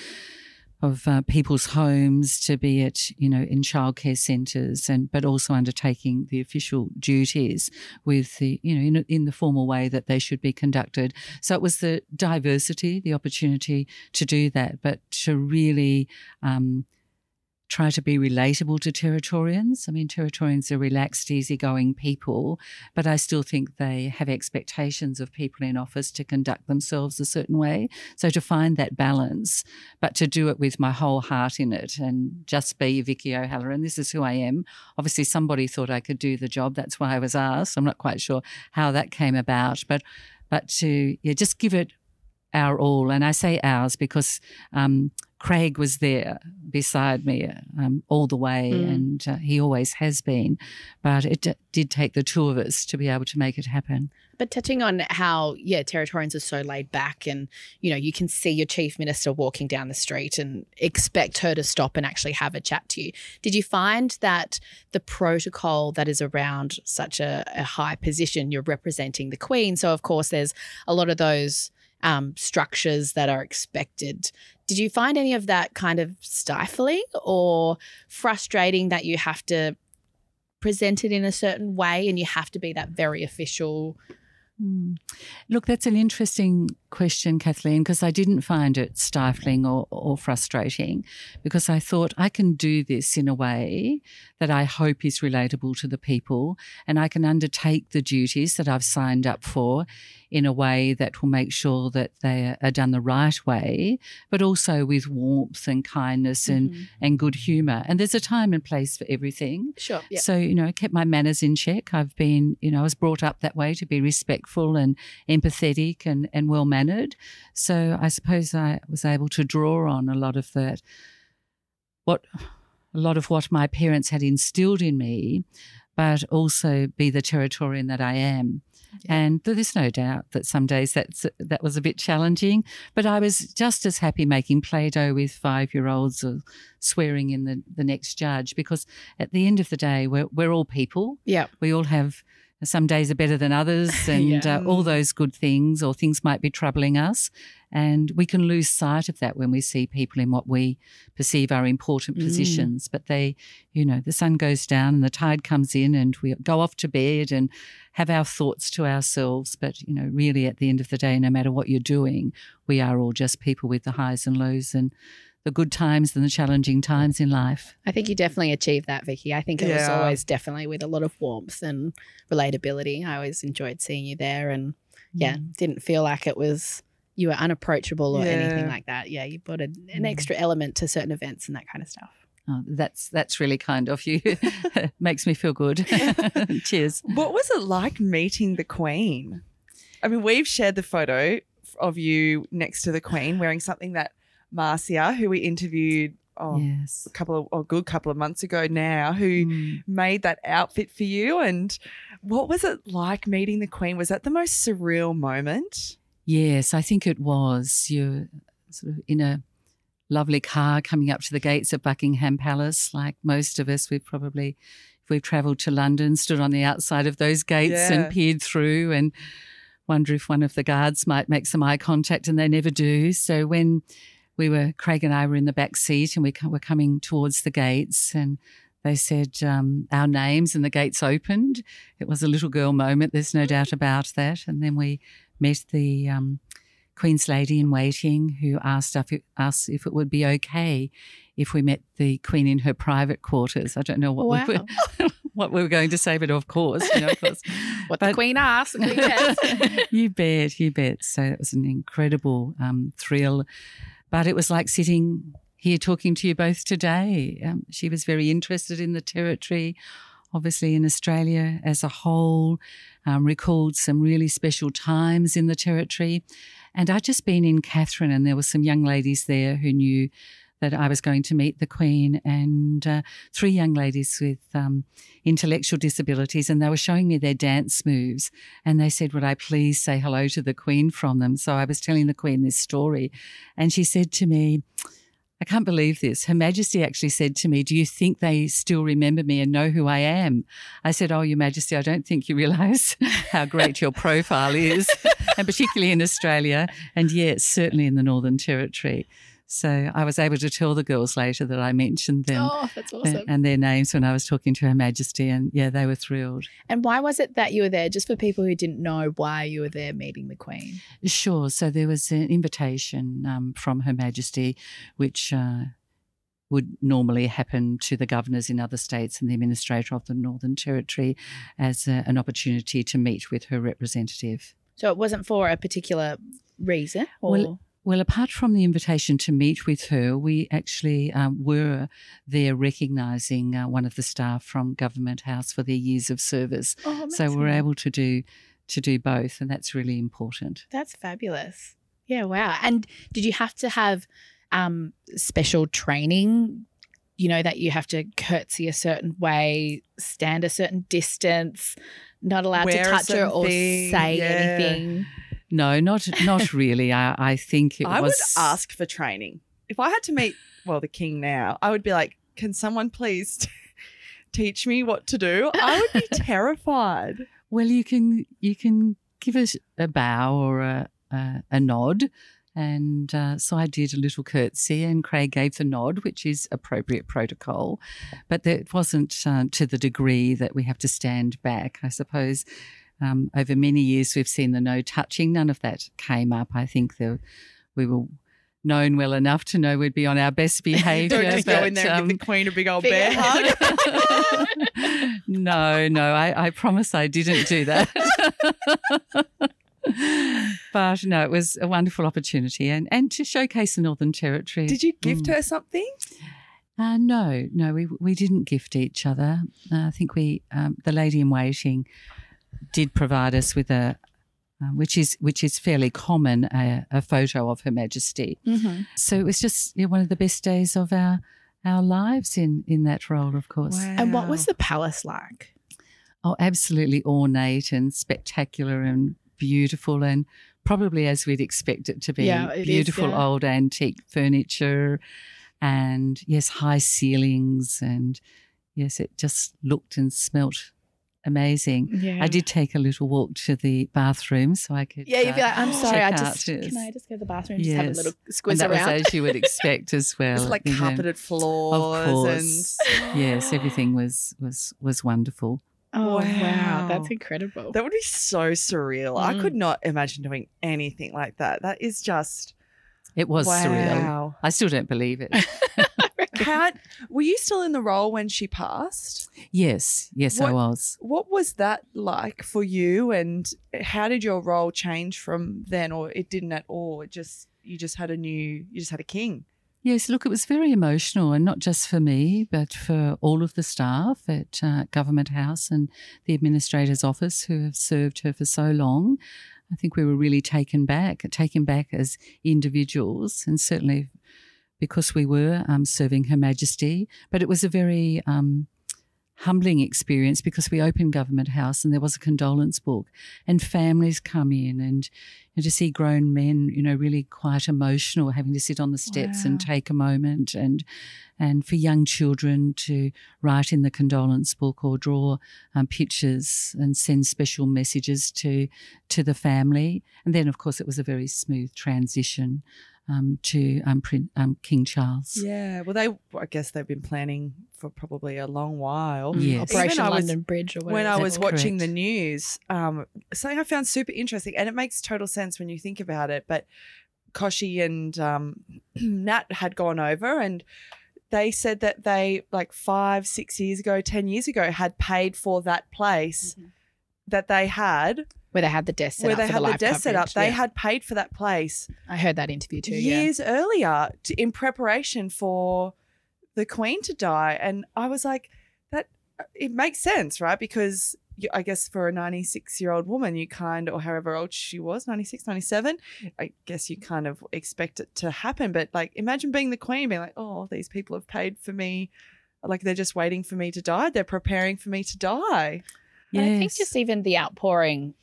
of uh, people's homes, to be at you know in childcare centres, and but also undertaking the official duties with the you know in, in the formal way that they should be conducted. So it was the diversity, the opportunity to do that, but to really um, try to be relatable to Territorians. I mean, Territorians are relaxed, easygoing people, but I still think they have expectations of people in office to conduct themselves a certain way. So to find that balance, but to do it with my whole heart in it and just be Vicki O'Halloran. This is who I am. Obviously, somebody thought I could do the job. That's why I was asked. I'm not quite sure how that came about, but but to yeah, just give it our all. And I say ours because um, Craig was there beside me um, all the way, Mm. and uh, he always has been. But it d- did take the two of us to be able to make it happen. But touching on how, yeah, Territorians are so laid back, and you know, you can see your chief minister walking down the street and expect her to stop and actually have a chat to you. Did you find that the protocol that is around such a, a high position, you're representing the Queen, so of course there's a lot of those um, structures that are expected. Did you find any of that kind of stifling or frustrating that you have to present it in a certain way and you have to be that very official? Hmm. Look, that's an interesting question, Kathleen, because I didn't find it stifling or, or frustrating because I thought I can do this in a way that I hope is relatable to the people and I can undertake the duties that I've signed up for in a way that will make sure that they are done the right way, but also with warmth and kindness and, Mhm. and good humour. And there's a time and place for everything. Sure. Yeah. So, you know, I kept my manners in check. I've been, you know, I was brought up that way to be respectful and empathetic and, and well So I suppose I was able to draw on a lot of that, what, a lot of what my parents had instilled in me, but also be the Territorian that I am. Yeah. And there's no doubt that some days that's that was a bit challenging, but I was just as happy making play-doh with five-year-olds or swearing in the, the next judge because at the end of the day, we're, we're all people. Yeah. We all have some days are better than others [laughs] and Yeah. uh, all those good things or things might be troubling us. And we can lose sight of that when we see people in what we perceive are important Mm. positions. But they, you know, the sun goes down and the tide comes in and we go off to bed and have our thoughts to ourselves. But, you know, really at the end of the day, no matter what you're doing, we are all just people with the highs and lows. And the good times and the challenging times in life. I think you definitely achieved that, Vicki. I think it was always definitely with a lot of warmth and relatability. I always enjoyed seeing you there and yeah, didn't feel like it was you were unapproachable or anything like that. Yeah, you brought a, an Mm. extra element to certain events and that kind of stuff. Oh, that's that's really kind of you. [laughs] Makes me feel good. [laughs] Cheers. What was it like meeting the Queen? I mean, we've shared the photo of you next to the Queen wearing something that Marcia, who we interviewed oh, Yes. a couple of a good couple of months ago now, who Mm. made that outfit for you. And what was it like meeting the Queen? Was that the most surreal moment? Yes, I think it was. You're sort of in a lovely car coming up to the gates of Buckingham Palace. Like most of us, we've probably, if we've travelled to London, stood on the outside of those gates Yeah. and peered through and wonder if one of the guards might make some eye contact, and they never do. So when we were, Craig and I were in the back seat and we were coming towards the gates and they said um, our names and the gates opened. It was a little girl moment, there's no doubt about that. And then we met the um, Queen's Lady in Waiting who asked us if, it would be okay if we met the Queen in her private quarters. I don't know what, we, were, [laughs] what we were going to say, but of course, you know, of course. [laughs] What the But- Queen asked. the Queen says. you bet, you bet. So it was an incredible um, thrill. But it was like sitting here talking to you both today. Um, she was very interested in the territory, obviously in Australia as a whole, um, recalled some really special times in the territory. And I'd just been in Katherine, and there were some young ladies there who knew that I was going to meet the Queen, and uh, three young ladies with um, intellectual disabilities, and they were showing me their dance moves. And they said, Would I please say hello to the Queen from them? So I was telling the Queen this story, and she said to me, I can't believe this. Her Majesty actually said to me, Do you think they still remember me and know who I am? I said, Oh, Your Majesty, I don't think you realise [laughs] how great your profile is, [laughs] and particularly in Australia, and yes, certainly in the Northern Territory. So I was able to tell the girls later that I mentioned them oh, that's awesome. and their names when I was talking to Her Majesty, and yeah, they were thrilled. And why was it that you were there? Just for people who didn't know why you were there meeting the Queen. Sure. So there was an invitation um, from Her Majesty, which uh, would normally happen to the governors in other states and the administrator of the Northern Territory as a, an opportunity to meet with her representative. So it wasn't for a particular reason? Or Well, Well, apart from the invitation to meet with her, we actually um, were there recognising uh, one of the staff from Government House for their years of service. oh, So we're able to do to do both, and that's really important. That's fabulous. Yeah, wow. And did you have to have um, special training? You know, that you have to curtsy a certain way, stand a certain distance, not allowed Wear to touch her or thing, say yeah. anything. No, not not [laughs] really. I, I think it was I was. would ask for training. If I had to meet, well, the king now, I would be like, can someone please teach me what to do? I would be [laughs] terrified. Well, you can you can give us a bow or a a, a nod, and uh, so I did a little curtsy, and Craig gave the nod, which is appropriate protocol, but it wasn't uh, to the degree that we have to stand back. I suppose um, over many years we've seen the no touching. None of that came up. I think the we were known well enough to know we'd be on our best behaviour. [laughs] Don't just go in but, there and um, give the queen a big old bear hug. [laughs] [laughs] no, no, I, I promise I didn't do that. but no, it was a wonderful opportunity and, and to showcase the Northern Territory. Did you gift Mm. her something? Uh, no, no, we we didn't gift each other. Uh, I think we, um, the lady in waiting, did provide us with a, uh, which is which is fairly common, a, a photo of Her Majesty. Mm-hmm. So it was just you know, one of the best days of our our lives in in that role, of course. And what was the palace like? Oh, absolutely ornate and spectacular and beautiful, and probably as we'd expect it to be. Yeah, it is, beautiful yeah. old antique furniture, and yes, high ceilings, and yes, it just looked and smelt amazing. Yeah. I did take a little walk to the bathroom so I could. Yeah, you'd be uh, like, I'm sorry, I just out, can I just go to the bathroom and just have a Yes. little and squiz that around? was as you would expect as [laughs] well. It's like you know. carpeted floors course. and Yes, everything was was was wonderful. [gasps] Oh wow. Wow. that's incredible. that would be so surreal. I Mm. could not imagine doing anything like that. That is just It was surreal. I still don't believe it. [laughs] How, [laughs] were you still in the role when she passed? yes, yes, I What- was. What was that like for you, and how did your role change from then, or it didn't at all? It just you just had a new, you just had a king. Yes, look, it was very emotional, and not just for me, but for all of the staff at uh, Government House and the administrator's office who have served her for so long. I think we were really taken back, taken back as individuals, and certainly because we were um, serving Her Majesty. But it was a very um, humbling experience because we opened Government House and there was a condolence book, and families come in and. And to see grown men, you know, really quite emotional, having to sit on the steps and take a moment, and and for young children to write in the condolence book or draw um, pictures and send special messages to to the family. And then, of course, it was a very smooth transition um, to um, Prin- um, King Charles. Yeah, well, they I guess they've been planning for probably a long while. Mm. Yes. Operation Even I was- London Bridge or whatever. when I was called. watching the news, um, something I found super interesting, and it makes total sense when you think about it. But Kochie and um, [clears throat] Nat had gone over, and they said that they, like five, six years ago, ten years ago, had paid for that place that they had, where they had the desk set where up they had the the desk set up. They yeah. had paid for that place I heard that interview too. Yeah. years earlier to, in preparation for the Queen to die. And I was like, that it makes sense, right? Because you, I guess for a 96 year old woman, you kind or however old she was, 96, 97, I guess you kind of expect it to happen. But like, imagine being the Queen, being like, oh, these people have paid for me. Like they're just waiting for me to die. They're preparing for me to die. And I think just even the outpouring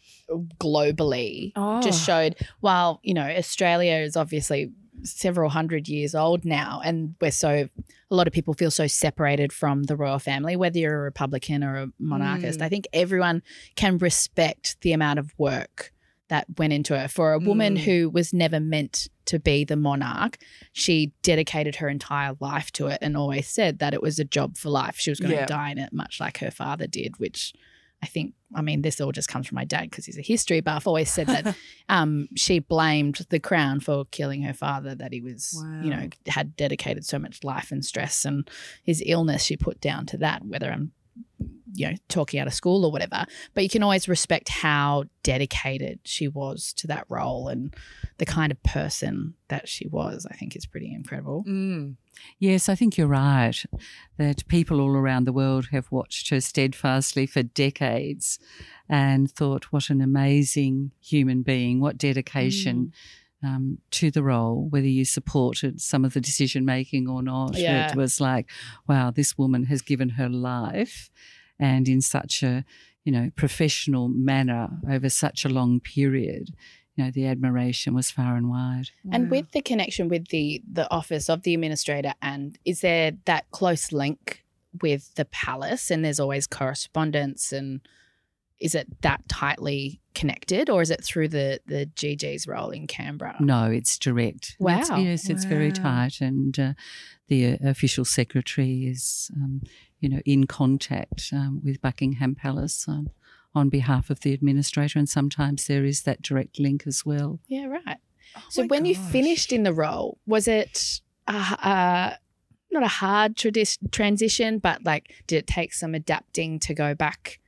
globally Oh, just showed while you know Australia is obviously several hundred years old now and we're so a lot of people feel so separated from the royal family whether you're a republican or a monarchist Mm. i think everyone can respect the amount of work that went into it for a woman Mm. who was never meant to be the monarch she dedicated her entire life to it and always said that it was a job for life she was going to Yeah. die in it much like her father did which I think, I mean, this all just comes from my dad because he's a history buff. Always said that [laughs] um, she blamed the crown for killing her father, that he was, you know, had dedicated so much life and stress and his illness she put down to that, whether I'm, you know, talking out of school or whatever. But you can always respect how dedicated she was to that role and the kind of person that she was, I think is pretty incredible. Mm. Yes, I think you're right that people all around the world have watched her steadfastly for decades and thought, what an amazing human being, what dedication. Um, to the role, whether you supported some of the decision making or not, Yeah. it was like, wow, this woman has given her life, and in such a, you know, professional manner over such a long period. You know, the admiration was far and wide. And Wow. with the connection with the the office of the administrator, and is there that close link with the palace? And there's always correspondence, and is it that tightly connected, or is it through the the GG's role in Canberra? No, it's direct. It's- Wow. yes, it's very tight, and uh, the uh, official secretary is, um, you know, in contact um, with Buckingham Palace on, on behalf of the administrator, and sometimes there is that direct link as well. Yeah, right. Oh So my when you finished in the role, was it uh, uh, not a hard tradi- transition, but like did it take some adapting to go back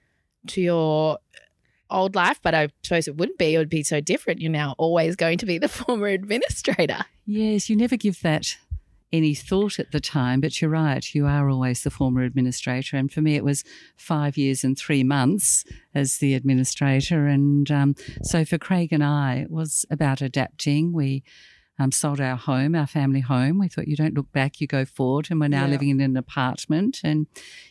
to your old life? But I suppose it wouldn't be. It would be so different. You're now always going to be the [laughs] former administrator. Yes, you never give that any thought at the time, but you're right. You are always the former administrator. And for me, it was five years and three months as the administrator. And um, so for Craig and I, it was about adapting. We um, sold our home, our family home. We thought you don't look back, you go forward. And we're now Yeah. living in an apartment. And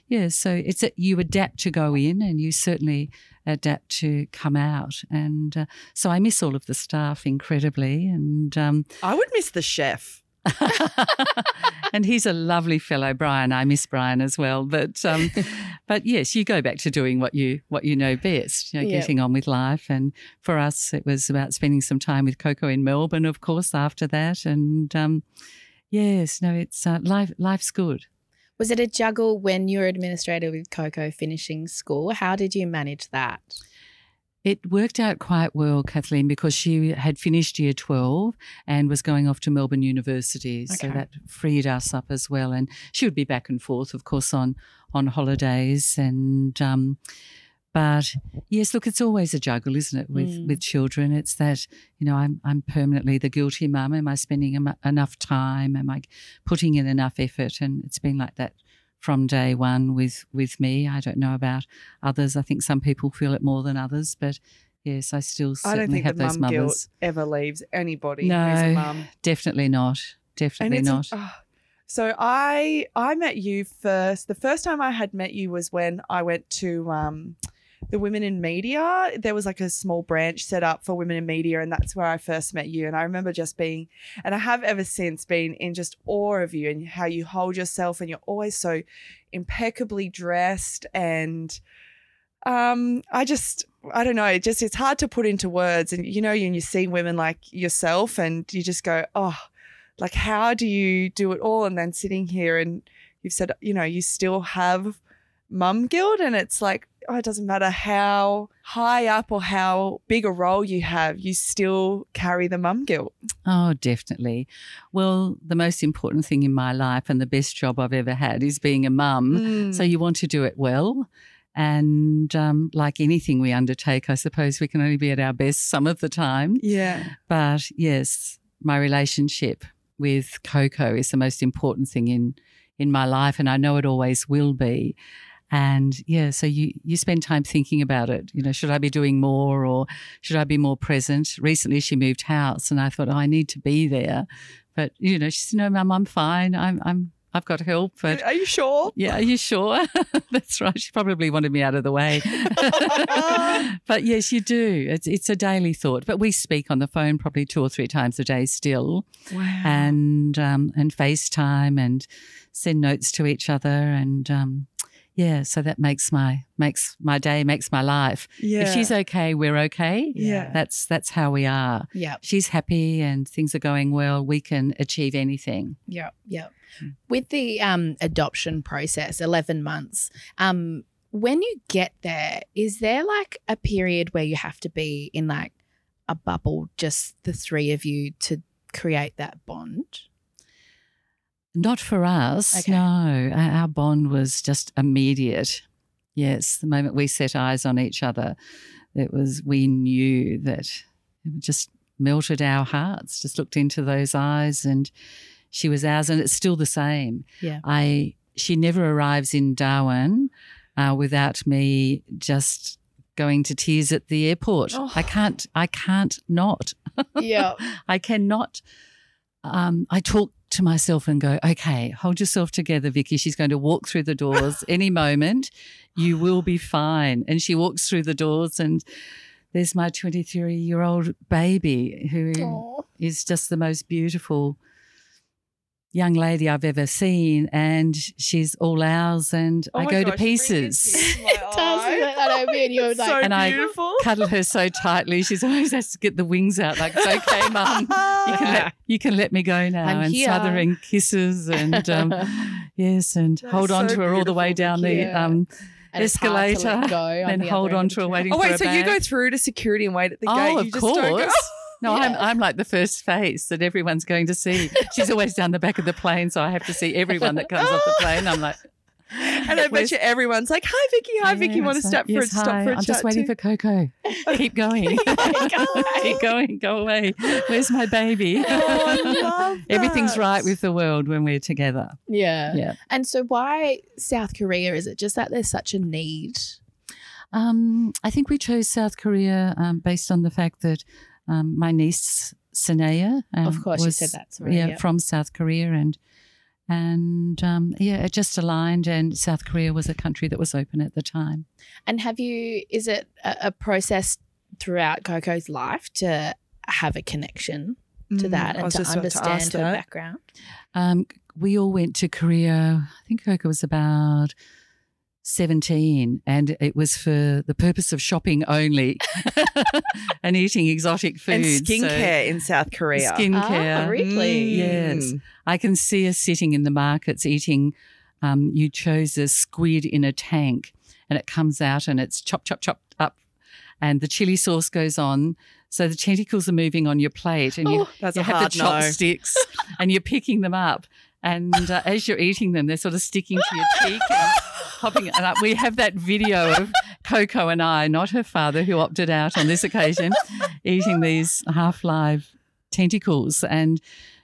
yeah, so it's a, you adapt to go in and you certainly adapt to come out. And uh, so I miss all of the staff incredibly. And um, I would miss the chef. [laughs] and he's a lovely fellow, Brian. I miss Brian as well. But um, [laughs] but yes, you go back to doing what you what you know best, you know, Yeah. getting on with life. And for us, it was about spending some time with Coco in Melbourne, of course, after that. And um, yes, no, it's uh, life. Life's good. Was it a juggle when you were administrator with Coco finishing school? How did you manage that? It worked out quite well, Kathleen, because she had finished year 12 and was going off to Melbourne University. So that freed us up as well. And she would be back and forth, of course, on, on holidays. And, um, but yes, look, it's always a juggle, isn't it, with, Mm. with children? It's that, you know, I'm, I'm permanently the guilty mum. Am I spending em- enough time? Am I putting in enough effort? And it's been like that from day one with with me. I don't know about others. I think some people feel it more than others, but yes, I still I don't certainly think have the those mum guilt ever leaves anybody who's No, a mum. definitely not. Definitely not. oh. so I I met you first. The first time I had met you was when I went to um, the Women in Media. There was like a small branch set up for women in media, and that's where I first met you. And I remember just being, and I have ever since been in just awe of you and how you hold yourself, and you're always so impeccably dressed and. Um, I just, I don't know. It just, it's hard to put into words. And you know, and you see women like yourself, and you just go, oh, like how do you do it all and then sitting here and you've said you know you still have mum guilt and it's like oh it doesn't matter how high up or how big a role you have you still carry the mum guilt Oh, definitely. Well, the most important thing in my life and the best job I've ever had is being a mum. Mm. So you want to do it well. And um, like anything we undertake, I suppose we can only be at our best some of the time. yeah But yes, my relationship with Coco is the most important thing in in my life, and I know it always will be. And yeah, so you you spend time thinking about it. You know, should I be doing more or should I be more present? Recently, she moved house, and I thought, oh, I need to be there. But you know, she said, "No, Mum, I'm fine. I'm I'm I've got help." But are you sure yeah, are you sure? [laughs] That's right. She probably wanted me out of the way. [laughs] but yes, you do. It's it's a daily thought. But we speak on the phone probably two or three times a day still, wow and um, and FaceTime and send notes to each other, and um, yeah, so that makes my makes my day, makes my life. yeah If she's okay, we're okay. Yeah. That's that's how we are. Yeah. She's happy and things are going well. We can achieve anything. Yeah, yeah. Hmm. With the um, adoption process, eleven months. Um, when you get there, is there like a period where you have to be in like a bubble, just the three of you, to create that bond? Not for us. Okay. No, our bond was just immediate. Yes, the moment we set eyes on each other, it was we knew that it just melted our hearts. Just looked into those eyes, and she was ours, and it's still the same. Yeah. I she never arrives in Darwin uh, without me just going to tears at the airport. Oh. I can't. I can't not. [laughs] Yeah. I cannot. Um, I talk to myself and go, okay, hold yourself together, Vicki. She's going to walk through the doors [laughs] any moment. You will be fine. And she walks through the doors, and there's my 23 year old baby who is just the most beautiful young lady I've ever seen. And she's all ours, and Oh I go gosh, to pieces. tears to my does, eye. I know, me and you were It's like- so And I- Cuddle her so tightly. She's always has to get the wings out. Like, it's okay, mum. You can let [laughs] you can let me go now. I'm and here. smothering kisses and um, [laughs] yes, and That's hold on so to her all the way down Vicki. the um, And it's hard to let escalator and the hold on to her of waiting oh for wait her so you go through to security and wait at the oh, gate you of just course. No, I'm I'm like the first face that everyone's going to see. She's always down the back of the plane, so I have to see everyone that comes off the plane. I'm like, And I bet you everyone's like, "Hi, Vicki. Hi, Vicki. Yeah, Want to stop for yes, a stop hi, for a I'm just waiting too?" for Coco. [laughs] Keep going. Keep going. Go away. Where's my baby? Oh, [laughs] Everything's right with the world when we're together. Yeah. Yeah. And so, why South Korea? Is it just that there's such a need? Um, I think we chose South Korea um, based on the fact that um, my niece Sanaya, um, Of course, you was, said that, sorry, yeah, yep. from South Korea, and and um, yeah, it just aligned. And South Korea was a country that was open at the time. And have you? Is it a, a process throughout Coco's life to have a connection to Mm, that and to just to understand her that. background? Um, we all went to Korea. I think Coco was about. 17 and it was for the purpose of shopping only [laughs] and eating exotic food And foods so- skincare in South Korea. skincare Ah, really? Yes. Mm. I can see us sitting in the markets eating. Um, you chose a squid in a tank, and it comes out and it's chop, chop, chopped up, and the chili sauce goes on. So the tentacles are moving on your plate, and you, Oh, you have the no. chopsticks, and you're picking them up. And uh, as you're eating them, they're sort of sticking to your cheek and popping. Uh, we have that video of Coco and I, not her father, who opted out on this occasion, eating these half live tentacles. And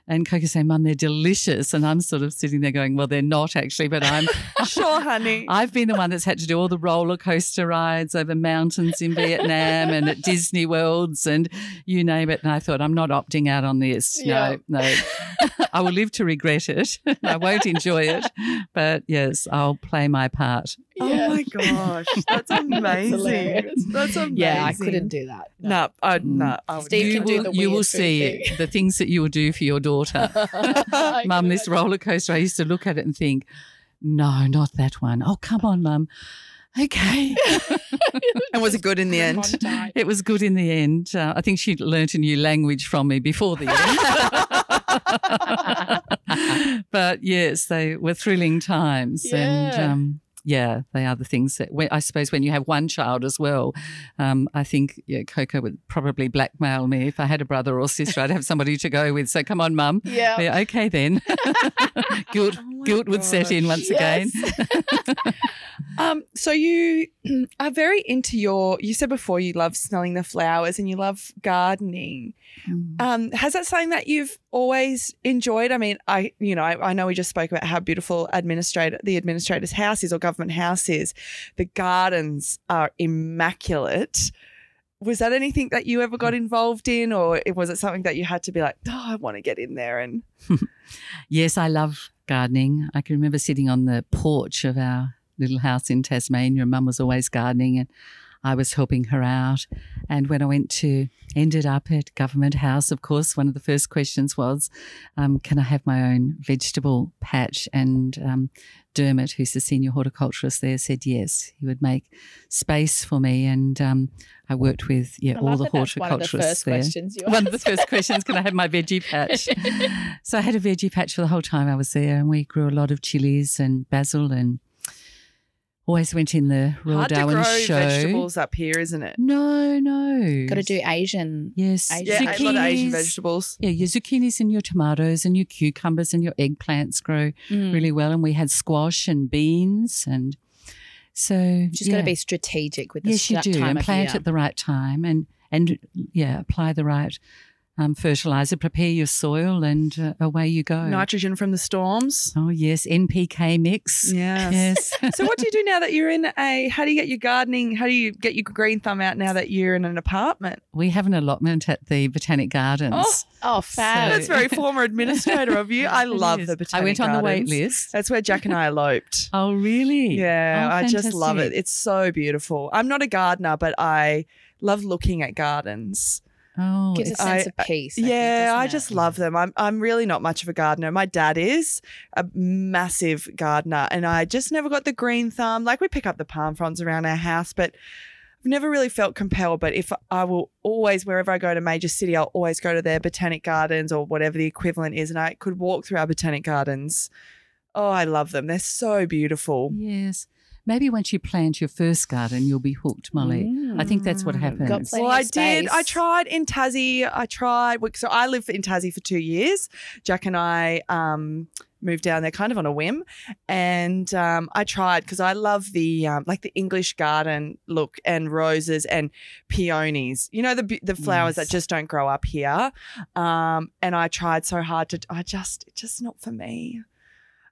and Coco saying, Mum, they're delicious. And I'm sort of sitting there going, Well, they're not actually, but I'm [laughs] [laughs] Sure, honey. I've been the one that's had to do all the roller coaster rides over mountains in Vietnam and at Disney Worlds and you name it. And I thought, I'm not opting out on this. Yeah. No, no. [laughs] I will live to regret it. I won't enjoy it. But yes, I'll play my part. Oh my [laughs] gosh, that's amazing. hilarious. That's amazing. Yeah, I couldn't do that. No, I, Mm. no, I would Steve you can do will, the you will see thing. the things that you will do for your daughter. [laughs] Mum, this roller coaster, I used to look at it and think, no, not that one. Oh, come on, Mum. Okay. [laughs] And was it good in the end? It was good in the end. Uh, I think she'd learnt a new language from me before the end. but yes, they were thrilling times. And um, yeah, they are the things that when, I suppose when you have one child as well, um, I think yeah, Coco would probably blackmail me. If I had a brother or sister, I'd have somebody to go with. So come on, mum. Yeah. Yeah, okay then. [laughs] guilt, Oh guilt would set in once Yes. again. [laughs] Um, so you [clears throat] are very into your. You said before you love smelling the flowers and you love gardening. Um, has that something that you've always enjoyed? I mean, I you know I, I know we just spoke about how beautiful administrator the administrator's house is or government house is. The gardens are immaculate. Was that anything that you ever got mm. involved in, or was it something that you had to be like, oh, I want to get in there and [laughs] Yes, I love gardening. I can remember sitting on the porch of our little house in Tasmania. Mum was always gardening and I was helping her out. And when I went to, ended up at Government House, of course, one of the first questions was, um, can I have my own vegetable patch? And um, Dermot, who's the senior horticulturist there, said yes, he would make space for me. And um, I worked with yeah I all the that one of the horticulturists first there. questions you [laughs] One of the first questions, can I have my veggie [laughs] patch? so I had a veggie patch for the whole time I was there, and we grew a lot of chilies and basil, and always went in the Royal hard to Darwin grow show. vegetables up here, isn't it? No, no. Got to do Asian. yes, Asian Yeah, a lot of Asian vegetables. Yeah, your zucchinis and your tomatoes and your cucumbers and your eggplants grow Mm. really well, and we had squash and beans, and so Just yeah. got to be strategic with the yes, you st- do, time and plant year. at the right time, and and yeah, apply the right um, fertilizer, prepare your soil, and uh, away you go. Nitrogen from the storms. Oh yes, NPK mix. Yes. Yes. [laughs] so what do you do now that you're in a how do you get your gardening how do you get your green thumb out now that you're in an apartment we have an allotment at the Botanic Gardens. Oh, Oh, fab. that's very former [laughs] administrator of you i love is. the botanic gardens. I went on the wait list. that's where jack and i eloped [laughs] Oh really? yeah Oh, i just love it it's so beautiful i'm not a gardener but i love looking at gardens Oh, Gives a sense I- of peace. I think, yeah, doesn't I it? just love them. I'm I'm really not much of a gardener. My dad is a massive gardener, and I just never got the green thumb. Like we pick up the palm fronds around our house, but I've never really felt compelled. But if I will always, wherever I go to major city, I'll always go to their botanic gardens or whatever the equivalent is, and I could walk through our botanic gardens. Oh, I love them. They're so beautiful. yes. Maybe once you plant your first garden, you'll be hooked, Molly. I think that's what Mm. happens. Well, of I did. I tried in Tassie. I tried. So I lived in Tassie for two years. Jack and I um, moved down there kind of on a whim, and um, I tried because I love the um, like the English garden look and roses and peonies. You know the the flowers Yes. that just don't grow up here. Um, and I tried so hard to. I just it's just not for me.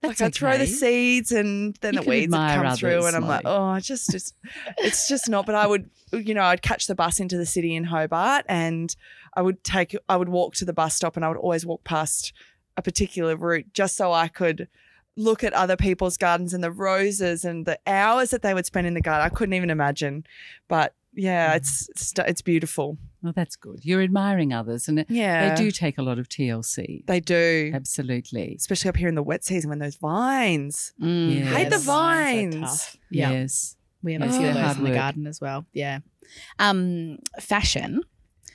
That's like I throw the seeds and then You the weeds that come through, and I'm like, Molly. oh, it's just, just it's just not. But I would, you know, I'd catch the bus into the city in Hobart, and I would take, I would walk to the bus stop, and I would always walk past a particular route just so I could look at other people's gardens and the roses and the hours that they would spend in the garden. I couldn't even imagine, but yeah, Mm. it's it's, it's beautiful. Well, that's good. You're admiring others, and Yeah, they do take a lot of TLC. They do. Absolutely. Especially up here in the wet season when those vines. Mm, Yeah. Hate the vines are vines. tough. Yeah. Yes. We have Yeah, a it's few of those hard in the work. garden as well. Yeah. Um, fashion.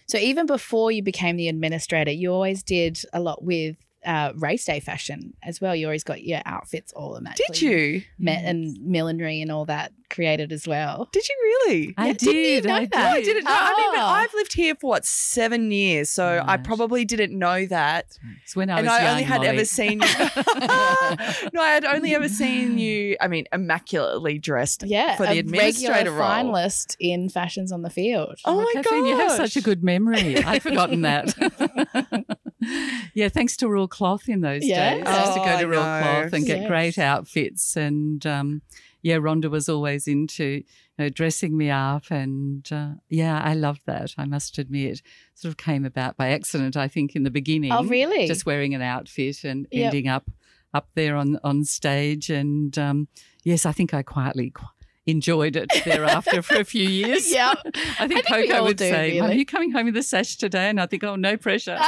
So even before you became the administrator, you always did a lot with uh, race day fashion as well. You always got your outfits all immaculately Did you? met and millinery and all that created as well. Did you really? I Yeah, didn't you did. know I that? No, I did. didn't know. I mean, but Oh. I've lived here for what seven years, so I probably didn't know that. It's when I and was I young, only had Molly. ever seen [laughs] you. [laughs] no, I had only ever seen you. I mean, immaculately dressed. Yeah, for the a administrator role. finalist in fashions on the field. Oh, my god, you have such a good memory. I'd forgotten that. [laughs] yeah, thanks to real Cloth in those Yeah. days. I used to Oh, go to real. Cloth and get Yes. great outfits. And um, yeah, Rhonda was always into you know, dressing me up. And uh, yeah, I loved that, I must admit. Sort of came about by accident, I think, in the beginning. Oh, really? Just wearing an outfit and Yep. ending up up there on, on stage. And um, yes, I think I quietly qu- enjoyed it thereafter for a few years. [laughs] yeah. I think, think Coco would do, say, "Are you coming home with a sash today?" And I think, "Oh, no pressure." [laughs]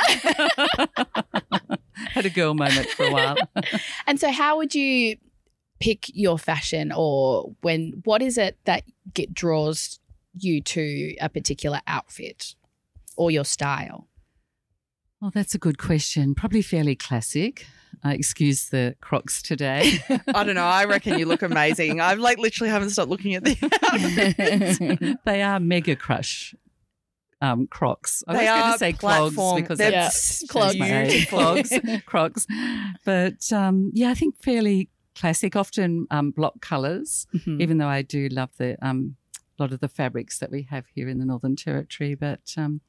Had a girl moment for a while. [laughs] And so, how would you pick your fashion, or when? What is it that get draws you to a particular outfit or your style? well, that's a good question. Probably fairly classic. Uh, excuse the Crocs today. [laughs] I don't know. I reckon you look amazing. I've like literally haven't stopped looking at the. [laughs] they are mega crush um, Crocs. I They was going are to say clogs because they're that's Yeah. shows my age. beautiful. clogs, [laughs] Crocs. But um, yeah, I think fairly classic. Often um, block colours. Mhm. even though I do love the um, a lot of the fabrics that we have here in the Northern Territory. But um,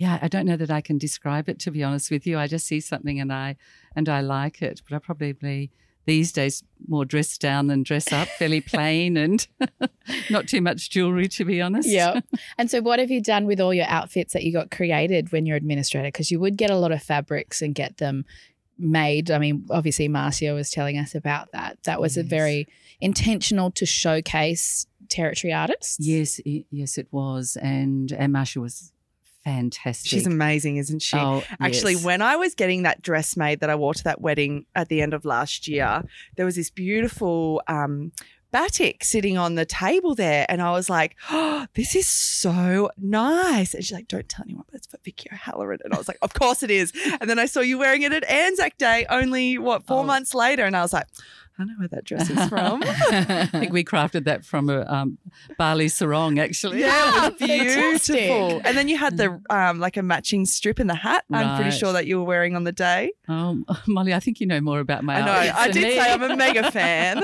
yeah, I don't know that I can describe it to be honest with you. I just see something and I and I like it. But I probably these days more dress down than dress up, fairly [laughs] plain and [laughs] not too much jewelry to be honest. yeah. [laughs] And so, what have you done with all your outfits that you got created when you're administrator? Because you would get a lot of fabrics and get them made. I mean, obviously, Marcia was telling us about that. That was a very intentional to showcase territory artists. Yes, it, yes, it was, and and Marsha was fantastic. She's amazing, isn't she? Oh, Actually, yes. when I was getting that dress made that I wore to that wedding at the end of last year, there was this beautiful um, batik sitting on the table there. And I was like, oh, this is so nice. And she's like, don't tell anyone, but it's for Vicki O'Halloran. And I was like, of course it is. And then I saw you wearing it at Anzac Day only, what, four Oh. months later. And I was like, I know where that dress is from. [laughs] I think we crafted that from a um, Bali sarong, actually. Yeah, [laughs] was [laughs] beautiful. And then you had the um, like a matching strip in the hat. I'm pretty sure that you were wearing on the day. Um, Molly, I think you know more about my I know. I did me. say I'm a mega fan.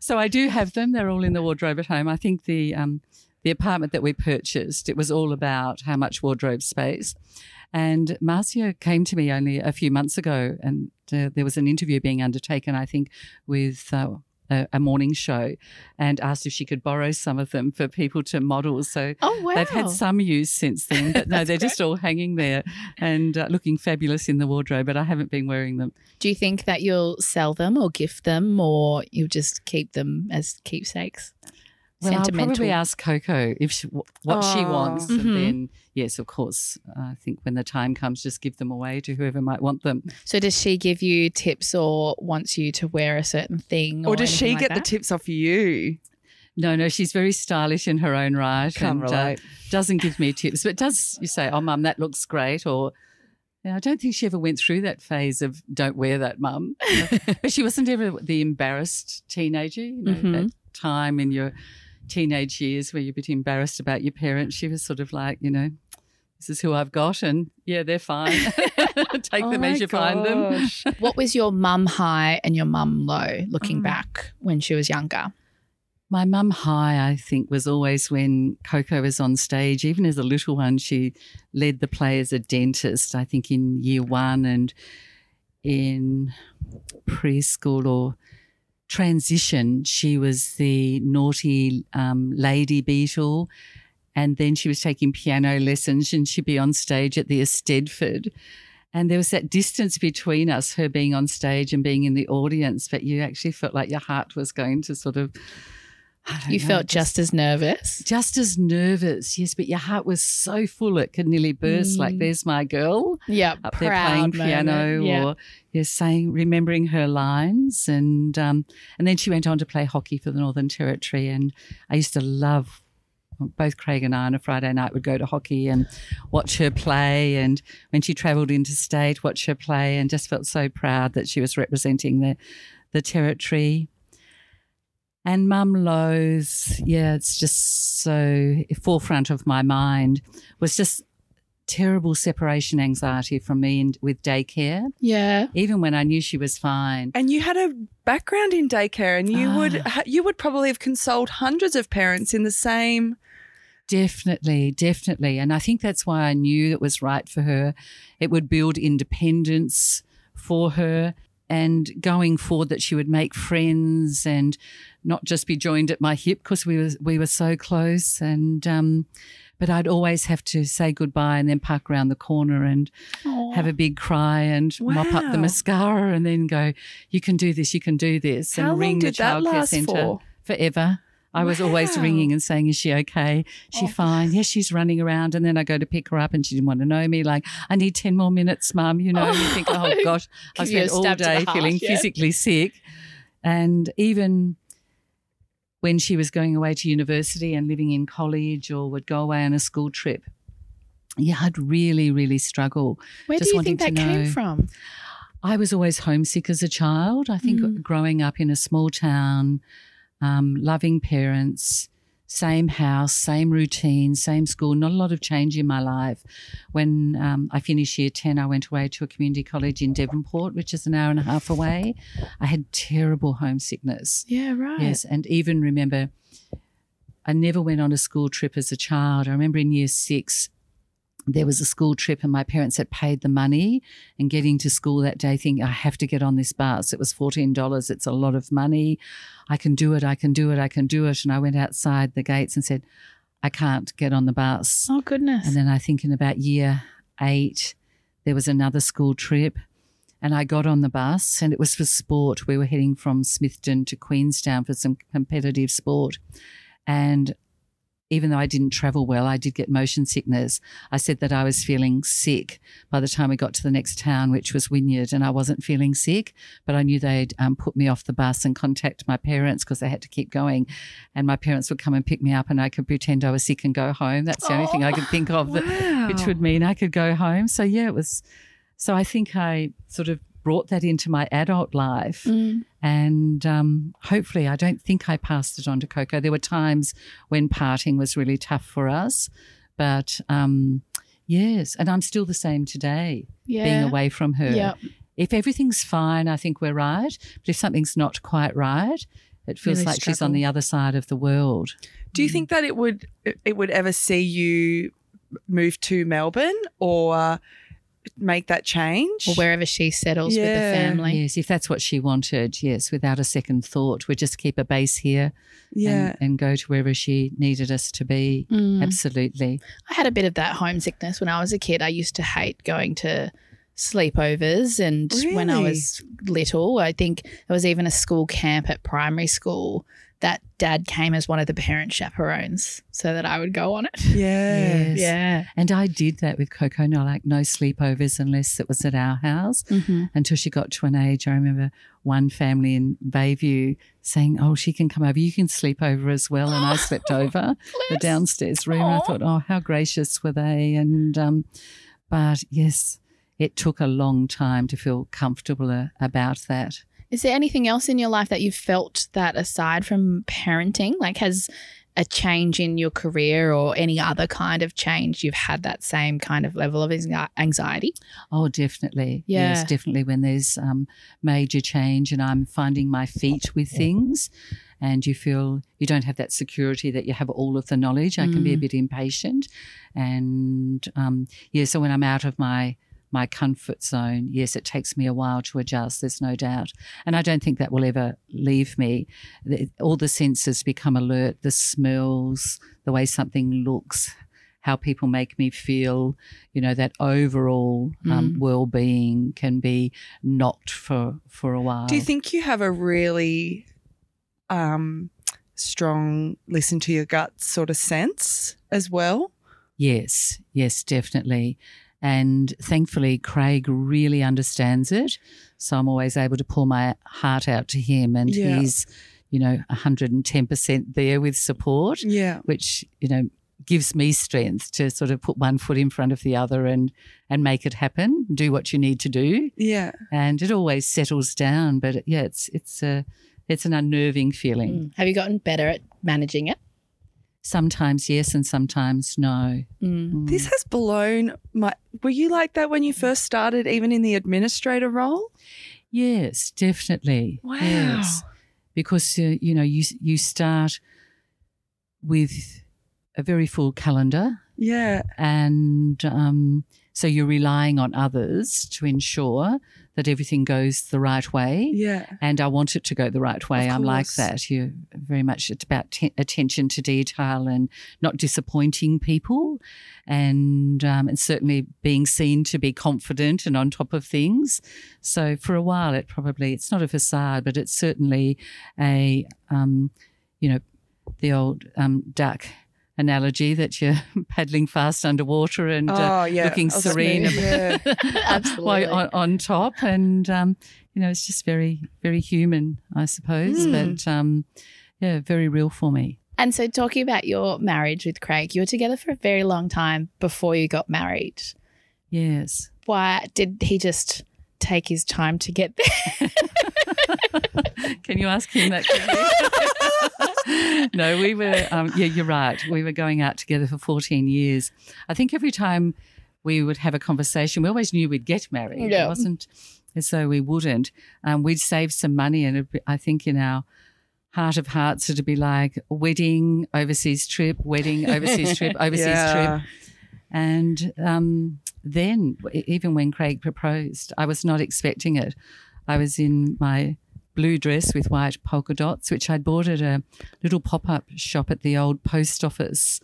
so I do have them. They're all in the wardrobe at home. I think the um, the apartment that we purchased, it was all about how much wardrobe space. And Marcia came to me only a few months ago, and uh, there was an interview being undertaken, I think, with. Uh, a, a morning show and asked if she could borrow some of them for people to model. So Oh wow! They've had some use since then, but [laughs] no, they're just all hanging there and uh, looking fabulous in the wardrobe. But I haven't been wearing them. Do you think that you'll sell them or gift them, or you'll just keep them as keepsakes? Well, I'll probably ask Coco if she, wh- what she Aw. wants, Mhm. and then yes, of course, I think when the time comes, just give them away to whoever might want them. So does she give you tips or wants you to wear a certain thing? Or, or does she like get the tips off you? No, no, she's very stylish in her own right, Can't and uh, doesn't give me tips, but does you say, "Oh, mum, that looks great," or yeah, I don't think she ever went through that phase of "Don't wear that, mum." [laughs] but she wasn't ever the embarrassed teenager. You know, Mhm. that time in your teenage years where you're a bit embarrassed about your parents. She was sort of like, you know, this is who I've got, and yeah, they're fine. [laughs] Take Oh them as you find them. [laughs] What was your mum high and your mum low looking Mm. back when she was younger? My mum high, I think, was always when Coco was on stage. Even as a little one, she led the play as a dentist, I think in year one and in preschool or transition, she was the naughty um, lady beetle. And then she was taking piano lessons and she'd be on stage at the Eisteddfod. And there was that distance between us, her being on stage and being in the audience, but you actually felt like your heart was going to sort of. You know, felt just as nervous. just as nervous, yes, but your heart was so full it could nearly burst. Like, Mm. there's my girl Yeah, up there playing piano, Yeah. or yeah, saying, remembering her lines, and um, and then she went on to play hockey for the Northern Territory, and I used to love both Craig and I on a Friday night would go to hockey and watch her play. And when she travelled interstate, watch her play, and just felt so proud that she was representing the the territory. And Mum Lowe's, yeah, it's just so forefront of my mind was just terrible separation anxiety from me and with daycare. Yeah. Even when I knew she was fine. And you had a background in daycare, and you would Ah. ha- you would probably have consoled hundreds of parents in the same. Definitely, definitely. And I think that's why I knew it was right for her. It would build independence for her and going forward that she would make friends and not just be joined at my hip because we were we were so close and um but I'd always have to say goodbye and then park around the corner and have a big cry and mop up the mascara and then go, You can do this, you can do this How and ring the childcare centre for? forever. I was always ringing and saying, Is she okay? She Oh. fine? Yes, she's running around. And then I go to pick her up and she didn't want to know me. Like, I need 10 more minutes, mum. You know, you think, Oh gosh, [laughs] I spent all stab to the day heart, feeling yeah. physically sick. And even when she was going away to university and living in college or would go away on a school trip, yeah, I'd really, really struggle. Where Just do you think that came from? I was always homesick as a child. I think Mm. growing up in a small town, um, loving parents, same house, same routine, same school, not a lot of change in my life. When um, I finished year 10, I went away to a community college in Devonport, which is an hour and a half away. I had terrible homesickness. Yeah, right. Yes, and even remember, I never went on a school trip as a child. I remember in year six, there was a school trip, and my parents had paid the money. And getting to school that day, thinking, I have to get on this bus. It was $14. It's a lot of money. I can do it. I can do it. I can do it. And I went outside the gates and said, I can't get on the bus. Oh goodness. And then I think in about year eight, there was another school trip. And I got on the bus, and it was for sport. We were heading from Smithton to Queenstown for some competitive sport. And even though I didn't travel well, I did get motion sickness. I said that I was feeling sick by the time we got to the next town, which was Wynyard, and I wasn't feeling sick, but I knew they'd um, put me off the bus and contact my parents because they had to keep going. And my parents would come and pick me up, and I could pretend I was sick and go home. That's the only thing I could think of that, which would mean I could go home. So, yeah, it was. So I think I sort of brought that into my adult life. Mm. And um, hopefully, I don't think I passed it on to Coco. There were times when parting was really tough for us, but um, yes, and I'm still the same today, yeah. being away from her. Yep. If everything's fine, I think we're right. But if something's not quite right, it feels Really like she's on the other side of the world. Do you think that it would it would ever see you move to Melbourne or make that change? Or wherever she settles with the family. Yes, if that's what she wanted, yes, without a second thought, we'd just keep a base here yeah. and, and go to wherever she needed us to be. Mm. Absolutely. I had a bit of that homesickness when I was a kid. I used to hate going to sleepovers and when I was little, I think there was even a school camp at primary school that dad came as one of the parent chaperones so that I would go on it. [laughs] yeah. Yes. Yeah. And I did that with Coco. No, like no sleepovers unless it was at our house Mm-hmm. until she got to an age. I remember one family in Bayview saying, Oh, she can come over. You can sleep over as well. And I [laughs] slept over the downstairs room. And I thought, Oh, how gracious were they? And, um, but yes, it took a long time to feel comfortable uh, about that. Is there anything else in your life that you've felt that aside from parenting, like has a change in your career or any other kind of change, you've had that same kind of level of anxiety? Oh, definitely. Yeah. Yes, definitely. When there's um, major change and I'm finding my feet with things, and you feel you don't have that security that you have all of the knowledge, I can be a Mm. bit impatient. And um, yeah, so when I'm out of my my comfort zone, yes, it takes me a while to adjust. There's no doubt, and I don't think that will ever leave me. All the senses become alert: the smells, the way something looks, how people make me feel. You know that overall um, Mm. well-being can be knocked for for a while. Do you think you have a really um, strong listen to your gut sort of sense as well? Yes, yes, definitely. And thankfully, Craig really understands it. So I'm always able to pull my heart out to him, and Yeah. he's you know, 110% there with support, Yeah. which, you know, gives me strength to sort of put one foot in front of the other and and make it happen, do what you need to do. Yeah. And it always settles down, but yeah, it's it's a it's an unnerving feeling. Mm. Have you gotten better at managing it? Sometimes yes and sometimes no. Mm. Mm. This has blown my. Were you like that when you first started, even in the administrator role? Yes, definitely. Wow. Yes. Because uh, you know you you start with a very full calendar, Yeah. and um, so you're relying on others to ensure that everything goes the right way. Yeah. And I want it to go the right way. I'm like that. You very much it's about te- attention to detail and not disappointing people, and um, and certainly being seen to be confident and on top of things. So for a while, it probably it's not a facade, but it's certainly a um, you know the old um, duck analogy that you're [laughs] paddling fast underwater and uh, oh yeah. looking I serene yeah. [laughs] [laughs] Absolutely. while on, on top and um, you know it's just very very human i suppose Mm. but um, yeah very real for me And so, talking about your marriage with Craig, you were together for a very long time before you got married. yes Why did he just take his time to get there? Can you ask him that [laughs] no we were um, yeah you're right we were going out together for 14 years i think every time we would have a conversation we always knew we'd get married Yeah. it wasn't as though we wouldn't um, we'd save some money and be, i think in our heart of hearts it'd be like wedding overseas trip wedding overseas trip [laughs] overseas trip. And um, then, even when Craig proposed, I was not expecting it. I was in my blue dress with white polka dots, which I'd bought at a little pop up shop at the old post office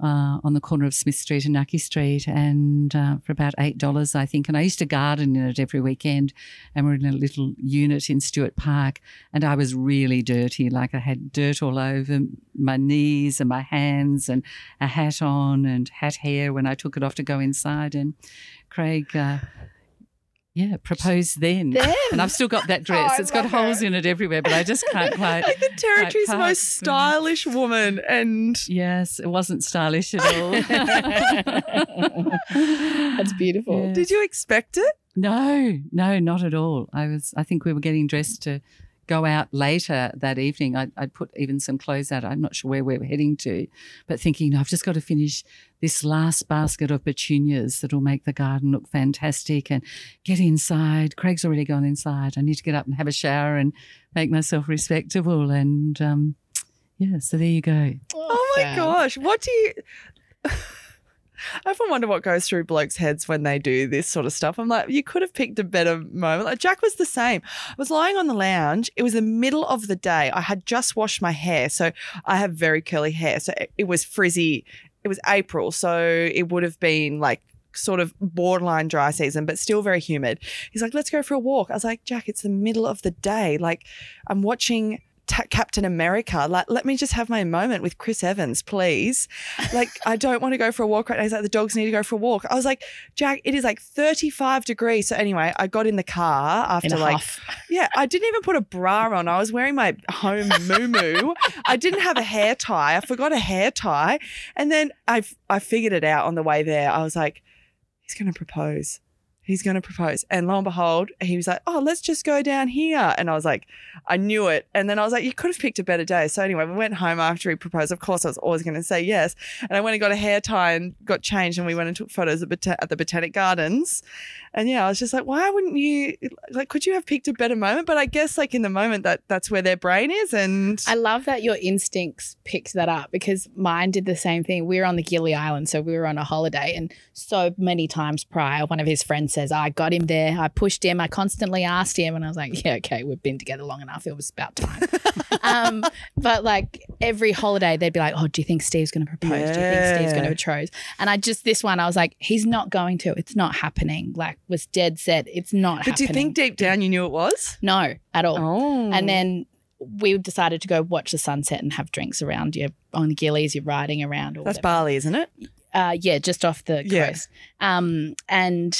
uh, on the corner of Smith Street and Knuckey Street, and uh, for about $8, I think. And I used to garden in it every weekend, and we're in a little unit in Stuart Park. And I was really dirty, like I had dirt all over my knees and my hands, and a hat on and hat hair when I took it off to go inside. And Craig, uh, yeah, proposed then. Then? And I've still got that [laughs] oh, dress. Oh, it's got holes in it everywhere, but I just can't quite. [laughs] Like the territory's most stylish woman, and Yes, it wasn't stylish at all. [laughs] That's beautiful. Yeah. did you expect it? No, no, not at all. I was. I think we were getting dressed to go out later that evening. I'd, I'd put even some clothes out. I'm not sure where we're heading to, but thinking I've just got to finish this last basket of petunias that'll make the garden look fantastic and get inside. Craig's already gone inside. I need to get up and have a shower and make myself respectable. And um, yeah, so there you go. Oh my gosh. What do you I often wonder what goes through blokes' heads when they do this sort of stuff. I'm like, you could have picked a better moment. Like Jack was the same. I was lying on the lounge. It was the middle of the day. I had just washed my hair. So I have very curly hair. So it, was frizzy. It was April. So it would have been like sort of borderline dry season, but still very humid. He's like, let's go for a walk. I was like, Jack, it's the middle of the day. Like, I'm watching Ta- Captain America. Like, let me just have my moment with Chris Evans, please. Like, I don't want to go for a walk right now. He's like, the dogs need to go for a walk. I was like, Jack, it is like 35 degrees. So anyway, I got in the car after like huff. [laughs] yeah, I didn't even put a bra on. I was wearing my home moo I didn't have a hair tie. I forgot a hair tie. And then I I figured it out on the way there. I was like, he's going to propose. He's going to propose. And lo and behold, he was like, oh, let's just go down here. And I was like, I knew it. And then I was like, you could have picked a better day. So anyway, we went home after he proposed. Of course, I was always going to say yes. And I went and got a hair tie and got changed. And we went and took photos at, at the Botanic Gardens. And yeah, I was just like, why wouldn't you, like, could you have picked a better moment? But I guess, like, in the moment, that that's where their brain is. And I love that your instincts picked that up because mine did the same thing. We were on the Gili Island, so we were on a holiday, and so many times prior, one of his friends says, "I got him there. I pushed him. I constantly asked him," and I was like, "Yeah, okay, we've been together long enough. It was about time." [laughs] um, but like every holiday, they'd be like, "Oh, do you think Steve's going to propose? Do you think Steve's going to propose?" And I just this one, I was like, "He's not going to. It's not happening." Like was dead set. It's not. but do you think deep down you knew it was? no at all? Oh. And then we decided to go watch the sunset and have drinks around you on the Gilis. You're riding around. Or that's whatever. Bali, isn't it? Uh, yeah, just off the Yeah. coast. Um, and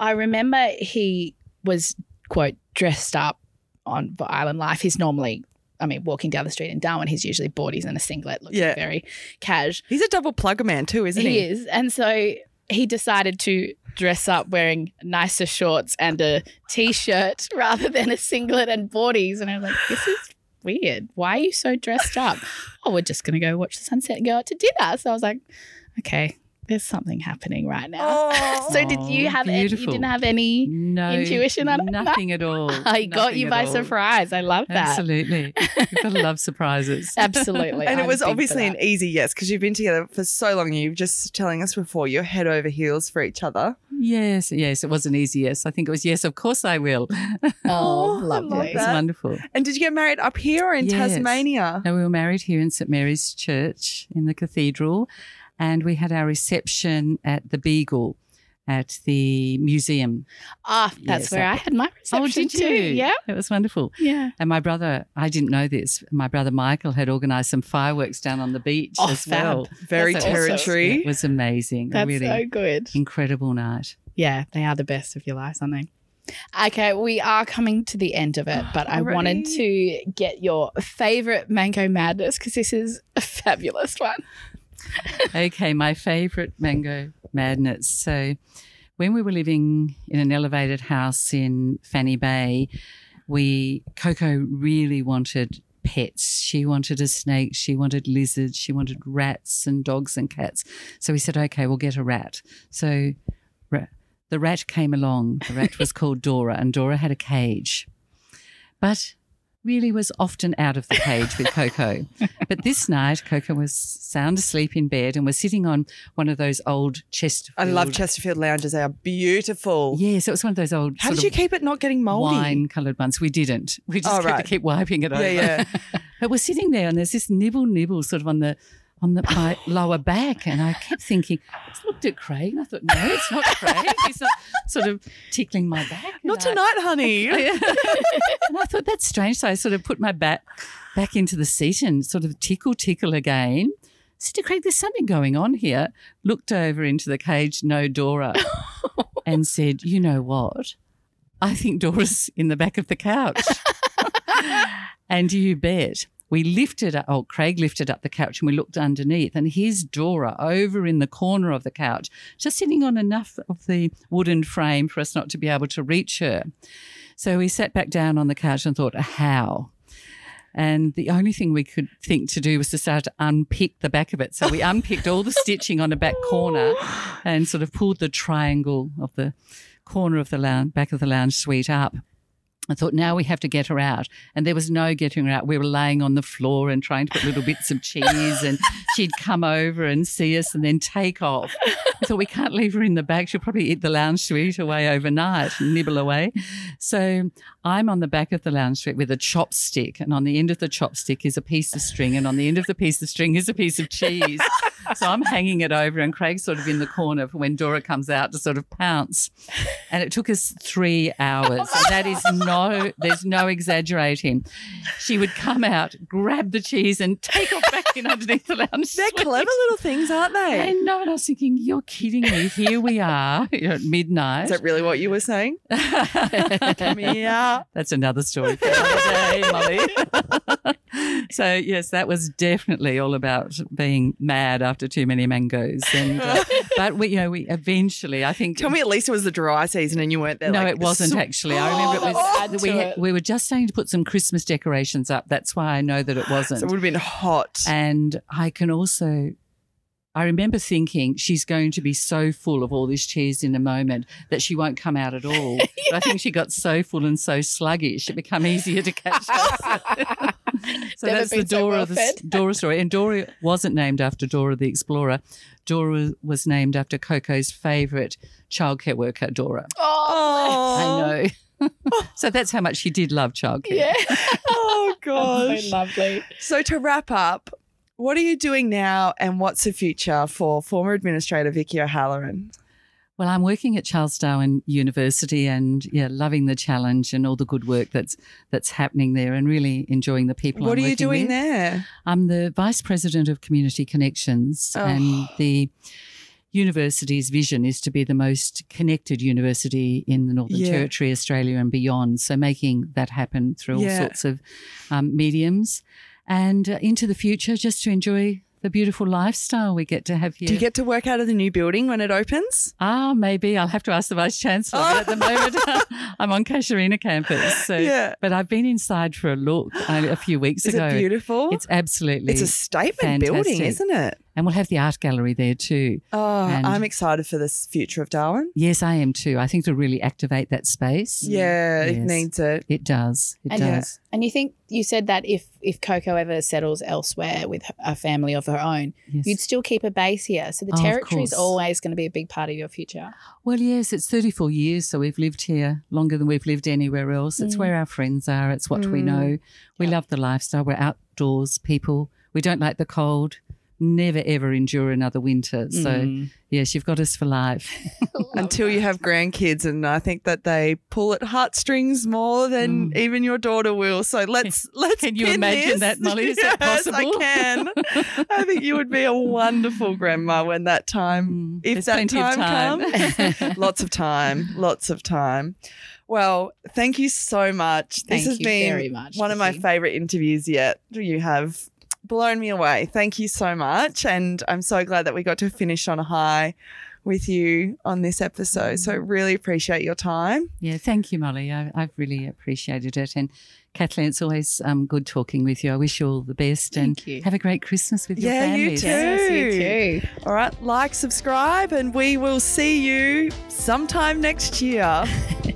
I remember he was quote dressed up on for Island Life. He's normally I mean, walking down the street in Darwin, he's usually boardies in a singlet, looking Yeah. very cash. He's a double plugger man too, isn't he? He is. And so he decided to dress up wearing nicer shorts and a t shirt [laughs] rather than a singlet and boardies. And I was like, this is weird. Why are you so dressed up? [laughs] oh, we're just going to go watch the sunset and go out to dinner. So I was like, okay, there's something happening right now. Oh. [laughs] So did you Oh, have any, you didn't have any? No Intuition on it? [laughs] Nothing at all. I got you by all. surprise. I love that. Absolutely. [laughs] You've got to love surprises. Absolutely. and it I'm was obviously an easy yes because you've been together for so long. You were just telling us before you're head over heels for each other. Yes, yes, it was an easy yes. I think it was yes, of course I will. Oh, Oh, love lovely. It's wonderful. And did you get married up here or in Yes. Tasmania? No, we were married here in St Mary's Church in the cathedral, and we had our reception at the Beagle at the museum. Ah, that's Yes, where I- I had my reception oh, did you? too. Yeah. It was wonderful. Yeah. And my brother, I didn't know this, my brother Michael had organised some fireworks down on the beach Oh, as fab. well. Very That's awesome. territory. It was amazing. That's really so good. incredible night. Yeah, they are the best of your lives, aren't they? Okay, we are coming to the end of it, but I wanted to get your favorite mango madness because this is a fabulous one. Okay, my favourite mango madness. So, when we were living in an elevated house in Fanny Bay, we Coco really wanted pets. She wanted a snake. She wanted lizards. She wanted rats and dogs and cats. So we said, okay, we'll get a rat. So ra- the rat came along. The rat was [laughs] called Dora, and Dora had a cage, but really was often out of the cage with Coco. but this night, Coco was sound asleep in bed and was sitting on one of those old Chesterfield. I love Chesterfield lounges. They are beautiful. Yes, it was one of those old. How did you keep it not getting moldy? Wine coloured ones. We didn't. We just Oh, had right. to keep wiping it over. Yeah, yeah. [laughs] but we're sitting there and there's this nibble nibble sort of on the on the my lower back, and I kept thinking. I looked at Craig and I thought, no, it's not Craig. He's not sort of tickling my back. Not I- tonight, honey. [laughs] and I thought that's strange. So I sort of put my back back into the seat and sort of tickle, tickle again. Said to Craig, there's something going on here. Looked over into the cage, no Dora, [laughs] and said, you know what? I think Dora's in the back of the couch. [laughs] and you bet. We lifted up, oh, Craig lifted up the couch and we looked underneath, and here's Dora over in the corner of the couch, just sitting on enough of the wooden frame for us not to be able to reach her. So we sat back down on the couch and thought, how? And the only thing we could think to do was to start to unpick the back of it. So we [laughs] unpicked all the stitching on the back corner and sort of pulled the triangle of the corner of the lounge, back of the lounge suite up. I thought, now we have to get her out. And there was no getting her out. We were laying on the floor and trying to put little bits of cheese, and [laughs] she'd come over and see us and then take off. I thought, we can't leave her in the back. She'll probably eat the lounge suite away overnight and nibble away. So I'm on the back of the lounge suite with a chopstick, and on the end of the chopstick is a piece of string, and on the end of the piece of string is a piece of cheese. [laughs] so I'm hanging it over, and Craig's sort of in the corner for when Dora comes out to sort of pounce. And it took us three hours. And that is no, there's no exaggerating. She would come out, grab the cheese, and take off back in underneath the lounge. They're clever little things, aren't I they? know, and I was thinking, you're kidding me. Here we are you know, at midnight. Is that really what you were saying? [laughs] Come here. [laughs] That's another story for another day, Molly. [laughs] so yes, that was definitely all about being mad after too many mangoes. And uh, [laughs] but we, you know, we eventually, I think. Tell me at least it was the dry season and you weren't there. No, like, it wasn't so- actually. I remember it Oh, [gasps] was. to We, it. we were just starting to put some Christmas decorations up. That's why I know that it wasn't. So it would have been hot. And I can also, I remember thinking she's going to be so full of all this cheese in a moment that she won't come out at all. [laughs] But I think she got so full and so sluggish, it became easier to catch us. [laughs] so Never that's the been so Dora, well the. Dora story. And Dora wasn't named after Dora the Explorer. Dora was named after Coco's favourite childcare worker, Dora. Oh, oh, I know. [laughs] so that's how much she did love childcare. yeah. oh gosh. so lovely. So to wrap up, what are you doing now and what's the future for former administrator Vicki O'Halloran? Well, I'm working at Charles Darwin University and yeah, loving the challenge and all the good work that's that's happening there and really enjoying the people. what I'm are you doing with. there? I'm the Vice President of Community Connections Oh. and the university's vision is to be the most connected university in the Northern Yeah. Territory, Australia, and beyond. So making that happen through all sorts of um, mediums and uh, into the future, just to enjoy the beautiful lifestyle we get to have here. Do you get to work out of the new building when it opens? Ah, maybe I'll have to ask the vice chancellor. At the moment, [laughs] [laughs] I'm on Casuarina campus. So, Yeah. but I've been inside for a look a few weeks Is ago. it beautiful? It's absolutely. It's a statement building, isn't it? And we'll have the art gallery there too. Oh, And- I'm excited for this future of Darwin. Yes, I am too. I think to really activate that space. Yeah, it needs it. It does. It And- does. And you think you said that if if Coco ever settles elsewhere with a family of her own, Yes. you'd still keep a base here. So the Oh, territory is course. always going to be a big part of your future. Well, yes, it's 34 years, so we've lived here longer than we've lived anywhere else. It's Mm. where our friends are. It's what we Mm. know. We Yeah. love the lifestyle. We're outdoors people. We don't like the cold. Never ever endure another winter. So Mm. yes, you've got us for life. [laughs] Until you have grandkids, and I think that they pull at heartstrings more than Mm. even your daughter will. So [laughs] let's let's. Can you pin imagine this. that, Molly? Is that [laughs] yes, possible? I can. I think you would be a wonderful grandma when that time, Mm, if there's that time, time. comes. lots of time, lots of time. Well, thank you so much. Thank this has you been very much, one of my favorite interviews yet. Do you have blown me away. Thank you so much. And I'm so glad that we got to finish on a high with you on this episode. So Mm. really appreciate your time. Yeah, thank you, Molly. I, I've really appreciated it. And Kathleen, it's always um, good talking with you. I wish you all the best Thank and you. have a great Christmas with your Yeah, you too. Yes, you too. All right, like, subscribe, and we will see you sometime next year. [laughs]